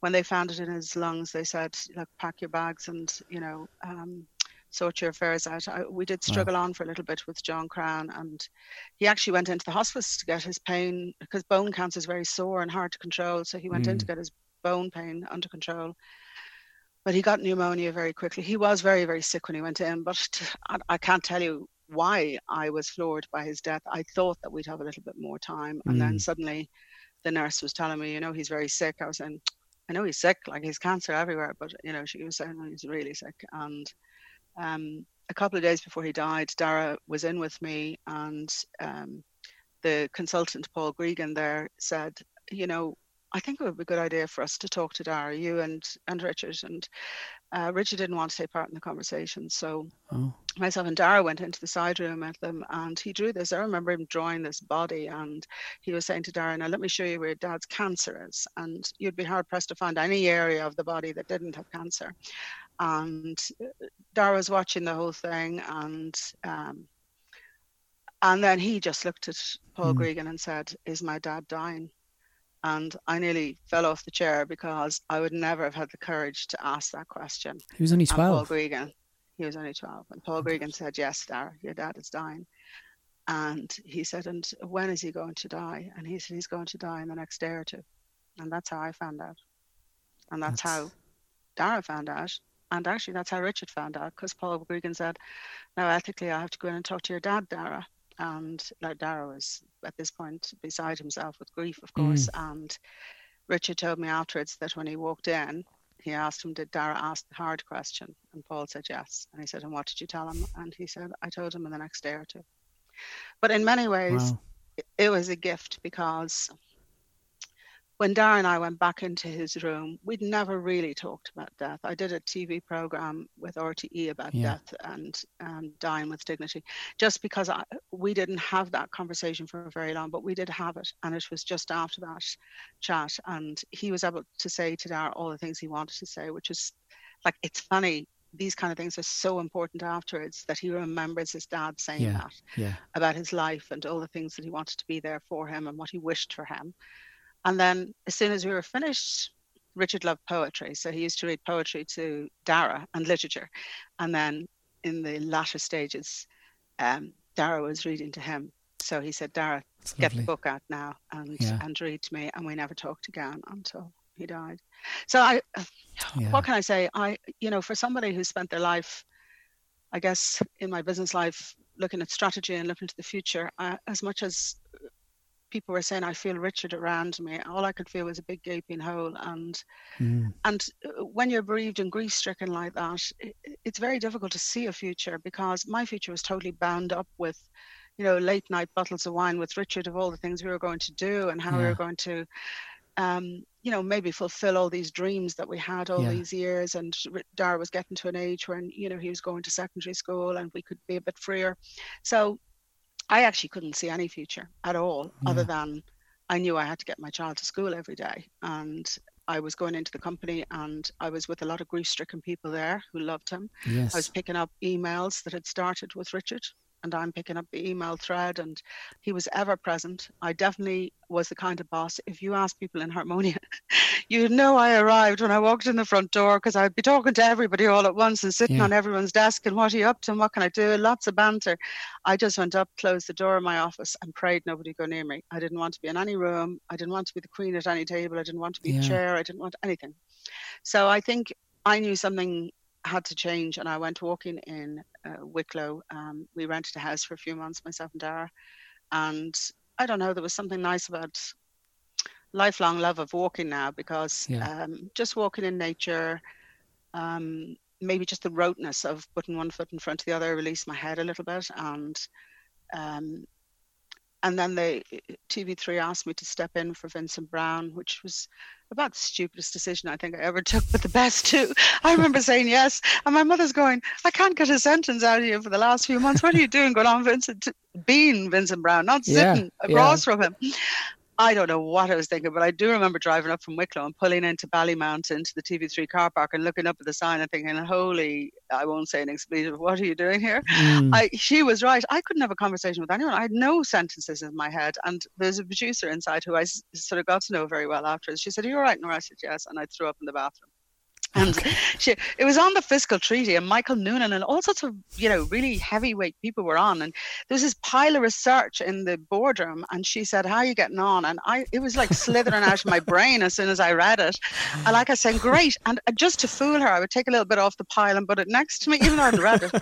when they found it in his lungs, they said, "Look, pack your bags and you know, um, sort your affairs out." I, we did Wow. struggle on for a little bit with John Crown, and he actually went into the hospice to get his pain because bone cancer is very sore and hard to control. So he went in to Mm. get his bone pain under control. But he got pneumonia very quickly. He was very, very sick when he went in, but I, I can't tell you why I was floored by his death. I thought that we'd have a little bit more time, and then Mm. suddenly the nurse was telling me, you know, he's very sick. I was saying, I know he's sick, like he's cancer everywhere, but you know, she was saying "No, he's really sick. And um, a couple of days before he died, Dara was in with me, and um, the consultant Paul Gregan there said, you know, I think it would be a good idea for us to talk to Dara, you and and Richard. And uh, Richard didn't want to take part in the conversation, so Oh, myself and Dara went into the side room with them and he drew this. I remember him drawing this body and he was saying to Dara, now let me show you where dad's cancer is. And you'd be hard pressed to find any area of the body that didn't have cancer. And uh, Dara was watching the whole thing and um, and then he just looked at Paul Mm. Gregan and said, Is my dad dying? And I nearly fell off the chair because I would never have had the courage to ask that question. he was only And Paul 12. Gregan, he was only 12. And Paul Oh, Gregan said, Yes, Dara, your dad is dying. And he said, And when is he going to die? And he said, He's going to die in the next day or two. And that's how I found out. And that's, how Dara found out. And actually, that's how Richard found out because Paul Gregan said, Now, ethically, I have to go in and talk to your dad, Dara. And like Dara was at this point beside himself with grief, of mm. course. And Richard told me afterwards that when he walked in, he asked him, Did Dara ask the hard question? And Paul said yes. And he said, And what did you tell him? And he said, I told him in the next day or two. But in many ways, Wow. it- it was a gift because when Dara and I went back into his room, we'd never really talked about death. I did a TV program with RTE about Yeah. death and um, dying with dignity, just because I, we didn't have that conversation for very long, but we did have it. And it was just after that chat. And he was able to say to Dara all the things he wanted to say, which is like, it's funny. These kind of things are so important afterwards that he remembers his dad saying Yeah. that Yeah. about his life and all the things that he wanted to be there for him and what he wished for him. And then as soon as we were finished, Richard loved poetry. So he used to read poetry to Dara and literature. And then in the latter stages, um, Dara was reading to him. So he said, Dara, It's get the book out now and, Yeah. and read to me. And we never talked again until he died. So I, Yeah. what can I say? I, you know, for somebody who spent their life, I guess, in my business life, looking at strategy and looking to the future, uh, as much as people were saying, I feel Richard around me, all I could feel was a big gaping hole. And Mm. and uh, when you're bereaved and grief stricken like that, it, it's very difficult to see a future because my future was totally bound up with, you know, late night bottles of wine with Richard of all the things we were going to do and how we were going to, um, you know, maybe fulfill all these dreams that we had all Yeah. these years. And Dara was getting to an age when, you know, he was going to secondary school and we could be a bit freer. So I actually couldn't see any future at all, other than I knew I had to get my child to school every day. And I was going into the company and I was with a lot of grief stricken people there who loved him. I was picking up emails that had started with Richard and I'm picking up the email thread and he was ever present. I definitely was the kind of boss. If you ask people in Harmonia, you'd know I arrived when I walked in the front door because I'd be talking to everybody all at once and sitting Yeah. on everyone's desk and what are you up to and what can I do? Lots of banter. I just went up, closed the door of my office and prayed nobody go near me. I didn't want to be in any room. I didn't want to be the queen at any table. I didn't want to be Yeah. a chair. I didn't want anything. So I think I knew something had to change and I went walking in uh, Wicklow. Um, we rented a house for a few months, myself and Dara. And I don't know, there was something nice about lifelong love of walking now because Yeah. um, just walking in nature, um, maybe just the roteness of putting one foot in front of the other, release my head a little bit. And um, and then they TV3 asked me to step in for Vincent Browne, which was about the stupidest decision I think I ever took, but the best too. I remember saying yes, and my mother's going, "I can't get a sentence out of you for the last few months. What are you doing, going on Vincent, being Vincent Browne, not sitting yeah, across yeah. from him?" I don't know what I was thinking, but I do remember driving up from Wicklow and pulling into Ballymount into the TV3 car park and looking up at the sign and thinking, "Holy, I won't say an expletive. What are you doing here?" Mm. I, she was right. I couldn't have a conversation with anyone. I had no sentences in my head, and there's a producer inside who I sort of got to know very well afterwards. She said, "Are you all right?" And I said, "Yes," and I threw up in the bathroom. And she, it was on the fiscal treaty, and Michael Noonan and all sorts of, you know, really heavyweight people were on. And there was this pile of research in the boardroom, and she said, "How are you getting on?" And I, it was like slithering out of my brain as soon as I read it. And like I said, great. And uh, just to fool her, I would take a little bit off the pile and put it next to me, even though I hadn't read it.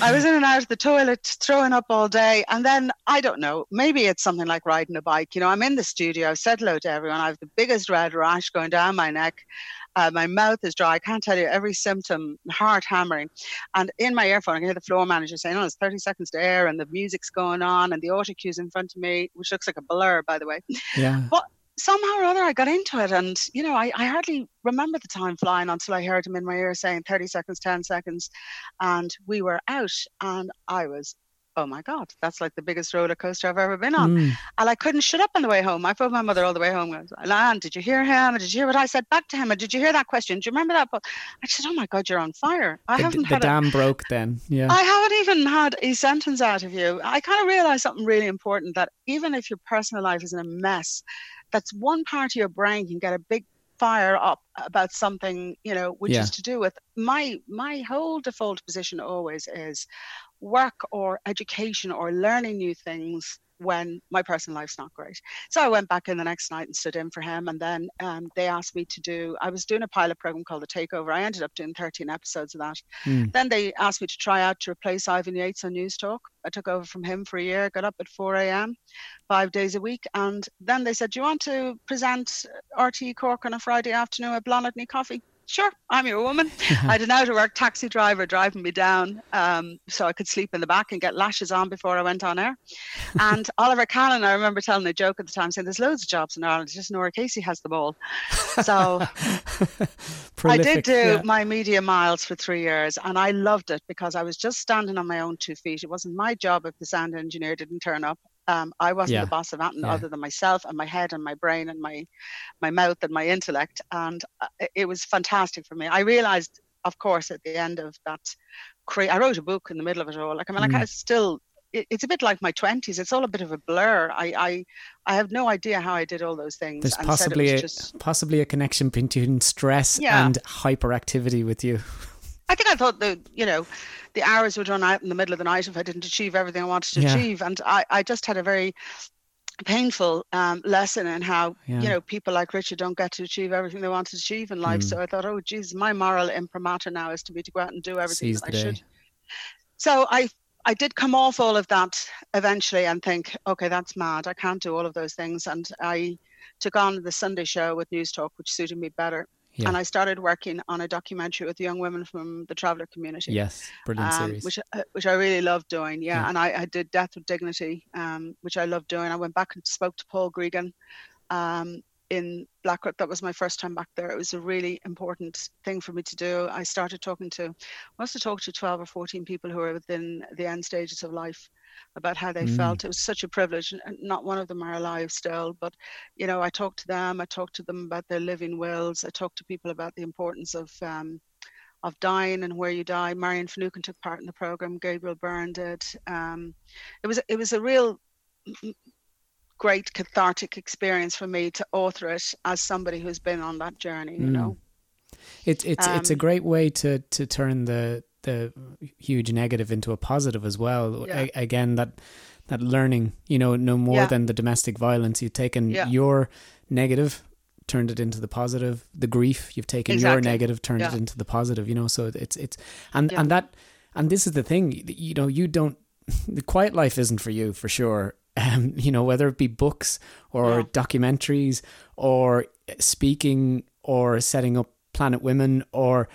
I was in and out of the toilet, throwing up all day, and then I don't know. Maybe it's something like riding a bike. You know, I'm in the studio. I've said hello to everyone. I have the biggest red rash going down my neck. Uh, my mouth is dry. I can't tell you every symptom, heart hammering. And in my earphone, I can hear the floor manager saying, oh, it's 30 seconds to air and the music's going on and the auto cue's in front of me, which looks like a blur, by the way. Yeah. But somehow or other I got into it and you know I, I hardly remember the time flying until I heard him in my ear saying 30 seconds 10 seconds and we were out and I was oh my God, that's like the biggest roller coaster I've ever been on. Mm. And I couldn't shut up on the way home. I phoned my mother all the way home. Going, Lan, did you hear him? Did you hear what I said back to him? did you hear that question? Do you remember that? But I said, oh my God, you're on fire. I the, haven't the had dam a, broke then. Yeah. I haven't even had a sentence out of you. I kind of realized something really important that even if your personal life is in a mess, that's one part of your brain can get a big fire up about something you know which yeah. is to do with my my whole default position always is work or education or learning new things when my personal life's not great. So I went back in the next night and stood in for him. And then um, they asked me to do, I was doing a pilot program called The Takeover. I ended up doing 13 episodes of that. Mm. Then they asked me to try out to replace Ivan Yates on Newstalk. I took over from him for a year, got up at 4 a.m., five days a week. And then they said, Do you want to present RTE Cork on a Friday afternoon at Blonde Coffee? Sure, I'm your woman. I had an out of work taxi driver driving me down um, so I could sleep in the back and get lashes on before I went on air. And Oliver Callan, I remember telling a joke at the time saying there's loads of jobs in Ireland, just Norah Casey has them all. So I did do yeah. my media miles for three years and I loved it because I was just standing on my own two feet. It wasn't my job if the sound engineer didn't turn up. Um, I wasn't yeah. the boss of anything yeah. other than myself and my head and my brain and my my mouth and my intellect, and uh, it was fantastic for me. I realized, of course, at the end of that, cra- I wrote a book in the middle of it all. Like I mean, mm. like I still. it's a bit like my twenties. It's all a bit of a blur. I, I, I have no idea how I did all those things. There's possibly a, just... possibly a connection between stress yeah. and hyperactivity with you. I think I thought the you know the hours would run out in the middle of the night if I didn't achieve everything I wanted to yeah. achieve, and I I just had a very painful um, lesson in how yeah. you know people like Richard don't get to achieve everything they want to achieve in life. Mm. So I thought, oh geez, my moral imprimatur now is to be to go out and do everything Seize that I day. should. So I I did come off all of that eventually and think, okay, that's mad. I can't do all of those things, and I took on the Sunday show with Newstalk, which suited me better. Yeah. And I started working on a documentary with young women from the traveller community. Yes, brilliant um, series. Which, uh, which I really loved doing. Yeah. yeah. And I, I, did Death with Dignity, um, which I loved doing. I went back and spoke to Paul Gregan um, in Blackrock. That was my first time back there. It was a really important thing for me to do. I started talking to, I must have talked to 12 or 14 people who are within the end stages of life about how they mm. felt. It was such a privilege. Not one of them are alive still, but you know, I talked to them. I talked to them about their living wills. I talked to people about the importance of um, of dying and where you die. Marian Finucane took part in the program. Gabriel Byrne did. Um, it was it was a real great cathartic experience for me to author it as somebody who's been on that journey. You mm. know, it's it's um, it's a um, great way to to turn the the huge negative into a positive as well. Yeah. A- again, that that learning, you know, no more yeah. than the domestic violence. You've taken yeah. your negative, turned it into the positive. The grief, you've taken exactly. your negative, turned it into the positive. You know, so it's it's and and that and this is the thing. You know, you don't. The quiet life isn't for you for sure. Um, you know, whether it be books or documentaries or speaking or setting up Planet Women or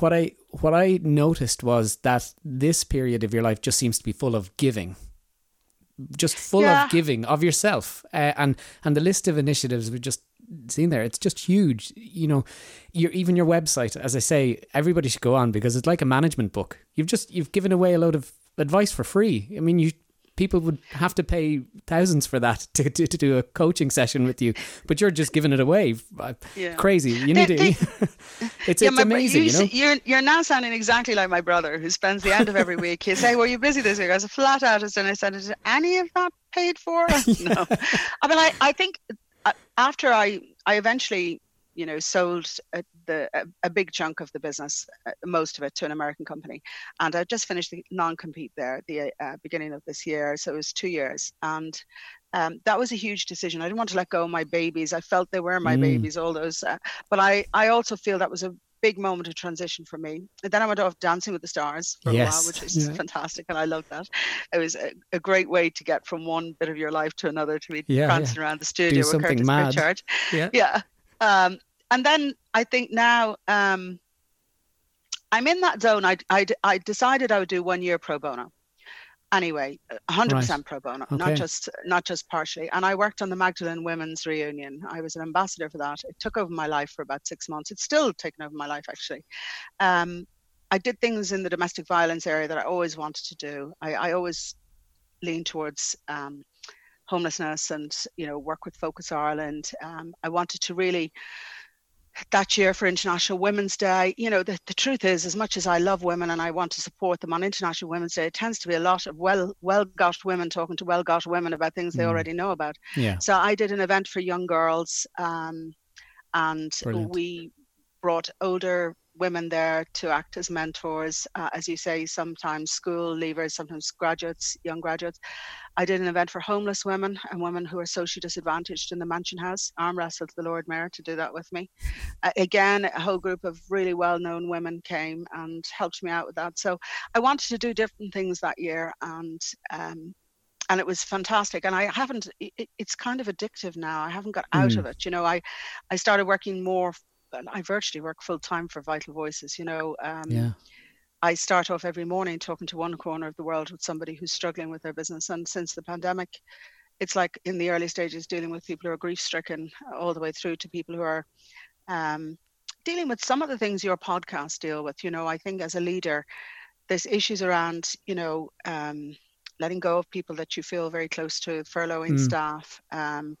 what I what I noticed was that this period of your life just seems to be full of giving. just full Yeah. of giving of yourself, uh, and and the list of initiatives we've just seen there, it's just huge. You know, your even your website, as I say, everybody should go on because it's like a management book. You've just you've given away a load of advice for free. I mean, you people would have to pay thousands for that to, to, to do a coaching session with you, but you're just giving it away. Uh, Yeah. Crazy. You They- need to. it's Yeah, it's amazing. You, you know? you're, you're now sounding exactly like my brother, who spends the end of every week. He'll say, "Were you busy this week?" I was a flat out, and I said, "Is any of that paid for?" No. I mean, I, I think uh, after I I eventually you know sold uh, the a, a big chunk of the business, uh, most of it, to an American company, and I just finished the non-compete there at the uh, beginning of this year, so it was two years, and. Um, that was a huge decision. I didn't want to let go of my babies. I felt they were my Mm. babies, all those. Uh, but I, I also feel that was a big moment of transition for me. And then I went off dancing with the stars for a while, which was yeah. fantastic, and I loved that. It was a, a great way to get from one bit of your life to another to be Yeah, prancing around the studio with something Curtis mad. Pritchard. Yeah. Yeah. Um, and then I think now um, I'm in that zone. I, I, I decided I would do one year pro bono. Anyway, 100% pro bono, Okay. not just not just partially. And I worked on the Magdalene Women's Reunion. I was an ambassador for that. It took over my life for about six months. It's still taken over my life actually. Um, I did things in the domestic violence area that I always wanted to do. I, I always lean towards um, homelessness and you know work with Focus Ireland. Um, I wanted to really that year for International Women's Day. You know, the, the truth is, as much as I love women and I want to support them on International Women's Day, it tends to be a lot of well well got women talking to well got women about things they Mm. already know about. Yeah. So I did an event for young girls, um, and Brilliant. we brought older women there to act as mentors. Uh, as you say, sometimes school leavers, sometimes graduates, young graduates. I did an event for homeless women and women who are socially disadvantaged in the Mansion House. Arm wrestled the Lord Mayor to do that with me. Uh, again, a whole group of really well-known women came and helped me out with that. So I wanted to do different things that year, and um, and it was fantastic. And I haven't. It, it's kind of addictive now. I haven't got out Mm. of it. You know, I I started working more. I virtually work full time for Vital Voices. You know, um, Yeah. I start off every morning talking to one corner of the world with somebody who's struggling with their business. And since the pandemic, it's like in the early stages dealing with people who are grief stricken, all the way through to people who are um, dealing with some of the things your podcast deal with. You know, I think as a leader, there's issues around, you know, um, letting go of people that you feel very close to, furloughing Mm. staff. Um,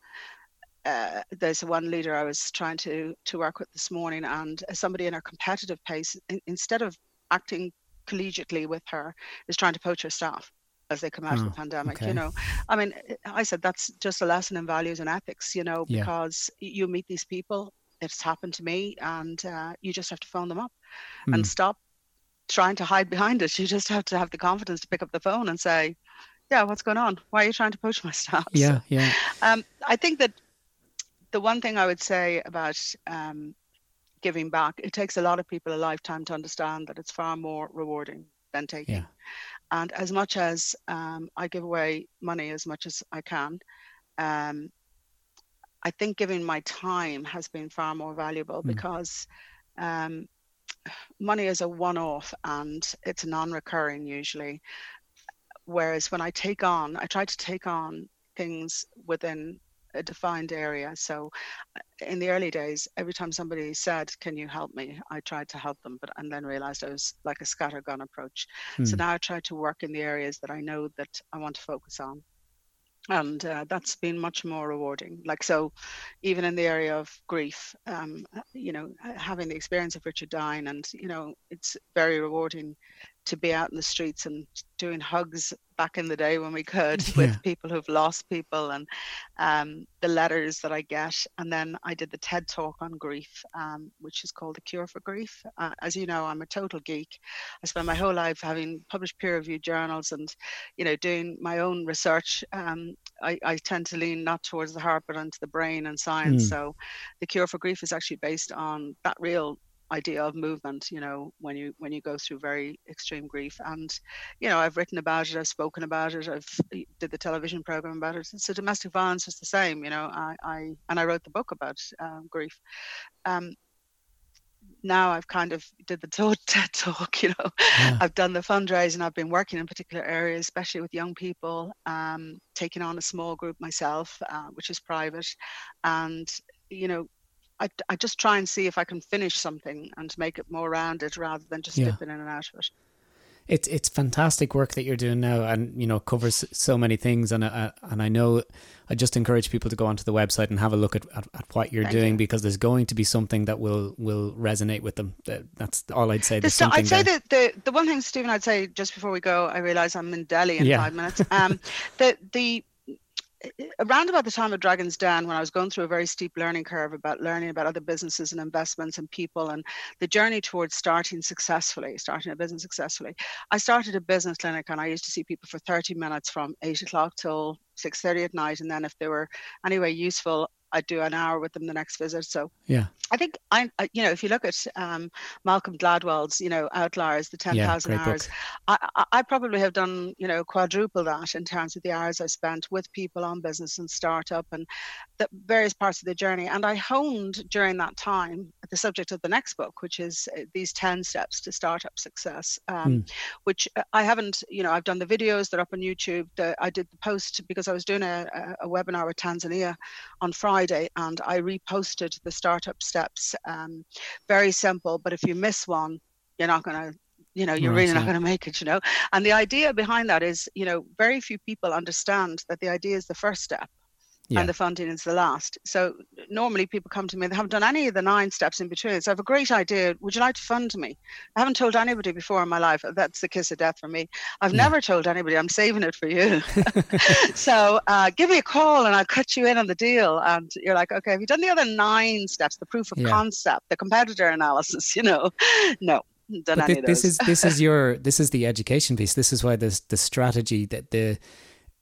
uh, there's one leader I was trying to to work with this morning, and somebody in her competitive pace, in, instead of acting collegiately with her, is trying to poach her staff as they come out of Oh, the pandemic. okay. You know, I mean, I said that's just a lesson in values and ethics. You know, Yeah. because you meet these people. It's happened to me, and uh, you just have to phone them up Mm. and stop trying to hide behind it. You just have to have the confidence to pick up the phone and say, "Yeah, what's going on? Why are you trying to poach my staff?" Yeah. Yeah. um, I think that the one thing I would say about um, giving back, it takes a lot of people a lifetime to understand that it's far more rewarding than taking. Yeah. And as much as um, I give away money as much as I can, um, I think giving my time has been far more valuable Mm. because um, money is a one-off and it's non-recurring usually. Whereas when I take on, I try to take on things within a defined area. So uh, in the early days, every time somebody said, "Can you help me?" I tried to help them, but and then realized I was like a scattergun approach. So Mm. now I try to work in the areas that I know that I want to focus on. And uh, that's been much more rewarding. Like, so even in the area of grief, um, you know, having the experience of Richard dying, and, you know, it's very rewarding to be out in the streets and doing hugs back in the day when we could Yeah. with people who've lost people and um, the letters that I get. And then I did the TED talk on grief, um, which is called The Cure for Grief. Uh, as you know, I'm a total geek. I spent my whole life having published peer reviewed journals and, you know, doing my own research. Um, I, I tend to lean not towards the heart, but onto the brain and science. Mm. So The Cure for Grief is actually based on that real idea of movement you know when you when you go through very extreme grief and you know i've written about it i've spoken about it i've did the television program about it so domestic violence is the same you know i, I and i wrote the book about um, grief um, now I've kind of did the TED talk, you know, yeah. I've done the fundraising, I've been working in particular areas, especially with young people, um, taking on a small group myself, uh, which is private. And, you know, I, I just try and see if I can finish something and make it more rounded rather than just yeah. dipping in and out of it it's it's fantastic work that you're doing now, and you know covers so many things. And uh, and I know I just encourage people to go onto the website and have a look at, at, at what you're Thank doing you. because there's going to be something that will will resonate with them. That's all I'd say. St- I'd say that the the one thing, Stephen, I'd say just before we go, I realize I'm in Delhi in yeah. five minutes. Um, the the around about the time of Dragon's Den, when I was going through a very steep learning curve about learning about other businesses and investments and people and the journey towards starting successfully, starting a business successfully, I started a business clinic and I used to see people for 30 minutes from 8 o'clock till 6.30 at night. And then if they were anyway useful, I do an hour with them the next visit. So yeah, I think I, you know, if you look at um, Malcolm Gladwell's, you know, Outliers, the ten thousand yeah, hours, I, I probably have done, you know, quadruple that in terms of the hours I spent with people on business and startup and the various parts of the journey. And I honed during that time the subject of the next book, which is uh, these ten steps to startup success, um, mm. which uh, I haven't, you know, I've done the videos; they're up on YouTube. The, I did the post because I was doing a, a webinar with Tanzania on Friday Friday and I reposted the startup steps. Um, very simple, but if you miss one, you're not going to you know you're right, really not going to make it you know and the idea behind that is you know very few people understand that the idea is the first step yeah. and the funding is the last. So normally people come to me, they haven't done any of the nine steps in between. So I have a great idea. Would you like to fund me? I haven't told anybody before in my life. That's the kiss of death for me. I've yeah. never told anybody. I'm saving it for you. so uh, give me a call and I'll cut you in on the deal. And you're like, okay, have you done the other nine steps? The proof of yeah. concept, the competitor analysis. You know, no. Done this, this is this is your this is the education piece. This is why this the strategy that the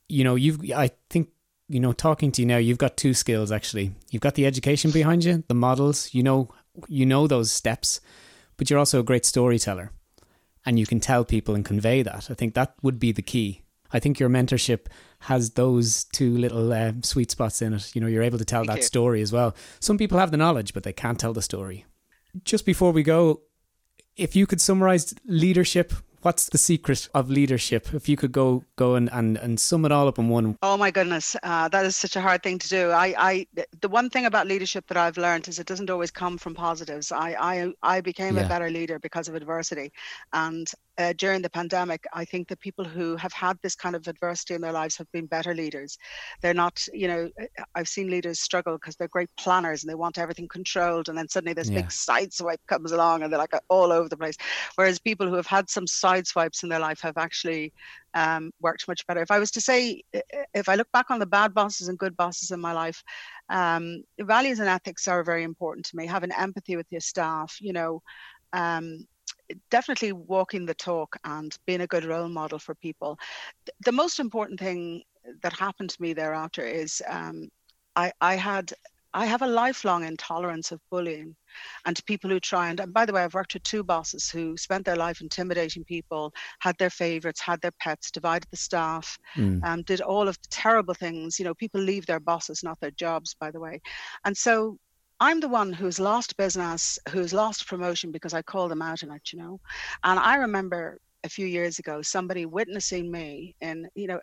you know you've I think you know, talking to you now, you've got two skills actually. You've got the education behind you, the models, you know, you know those steps, but you're also a great storyteller and you can tell people and convey that. I think that would be the key. I think your mentorship has those two little uh, sweet spots in it. You know, you're able to tell Thank that you. story as well. Some people have the knowledge, but they can't tell the story. Just before we go, if you could summarize leadership, what's the secret of leadership? If you could go go and, and, and sum it all up in one. Oh my goodness, uh, that is such a hard thing to do. I, I the one thing about leadership that I've learned is it doesn't always come from positives. I I, I became yeah. a better leader because of adversity, and uh, during the pandemic, I think the people who have had this kind of adversity in their lives have been better leaders. They're not, you know, I've seen leaders struggle because they're great planners and they want everything controlled, and then suddenly this yeah. big sideswipe comes along and they're like all over the place. Whereas people who have had some sideswipes in their life have actually um, worked much better. If I was to say, if I look back on the bad bosses and good bosses in my life, um, values and ethics are very important to me. Having empathy with your staff, you know. Um, definitely walking the talk and being a good role model for people. The most important thing that happened to me thereafter is um, I, I had I have a lifelong intolerance of bullying and people who try and, and by the way, I've worked with two bosses who spent their life intimidating people, had their favorites, had their pets, divided the staff, mm. um, did all of the terrible things. You know, people leave their bosses, not their jobs, by the way. And so I'm the one who's lost business, who's lost promotion because I called them out on it, you know. And I remember a few years ago somebody witnessing me in, you know,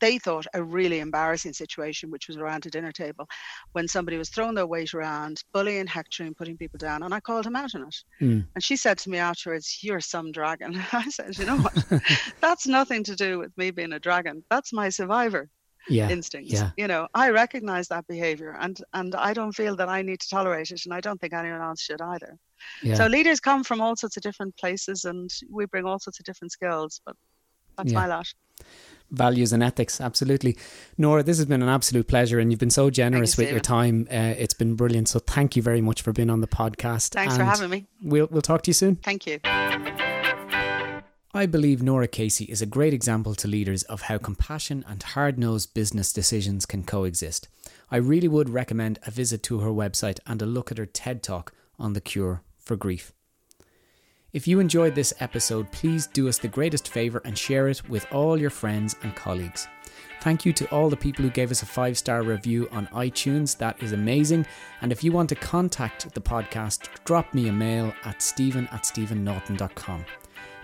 they thought a really embarrassing situation, which was around a dinner table, when somebody was throwing their weight around, bullying, hectoring, putting people down, and I called him out on it. Mm. And she said to me afterwards, "You're some dragon." I said, "You know what? That's nothing to do with me being a dragon. That's my survivor." Yeah, instincts. Yeah. You know, I recognize that behavior and and I don't feel that I need to tolerate it and I don't think anyone else should either. Yeah. So leaders come from all sorts of different places and we bring all sorts of different skills, but that's yeah. my lot. Values and ethics, absolutely. Norah, this has been an absolute pleasure, and you've been so generous you, with your time. Uh, it's been brilliant. So, thank you very much for being on the podcast. Thanks for having me. We'll we'll talk to you soon. Thank you. I believe Norah Casey is a great example to leaders of how compassion and hard nosed business decisions can coexist. I really would recommend a visit to her website and a look at her TED Talk on the cure for grief. If you enjoyed this episode, please do us the greatest favour and share it with all your friends and colleagues. Thank you to all the people who gave us a five star review on iTunes. That is amazing. And if you want to contact the podcast, drop me a mail at stephen at stephennorton.com.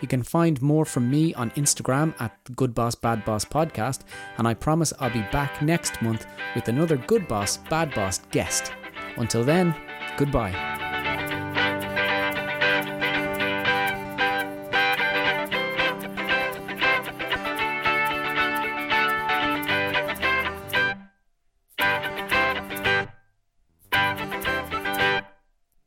You can find more from me on Instagram at Good Boss Bad Boss Podcast, and I promise I'll be back next month with another Good Boss Bad Boss guest. Until then, goodbye.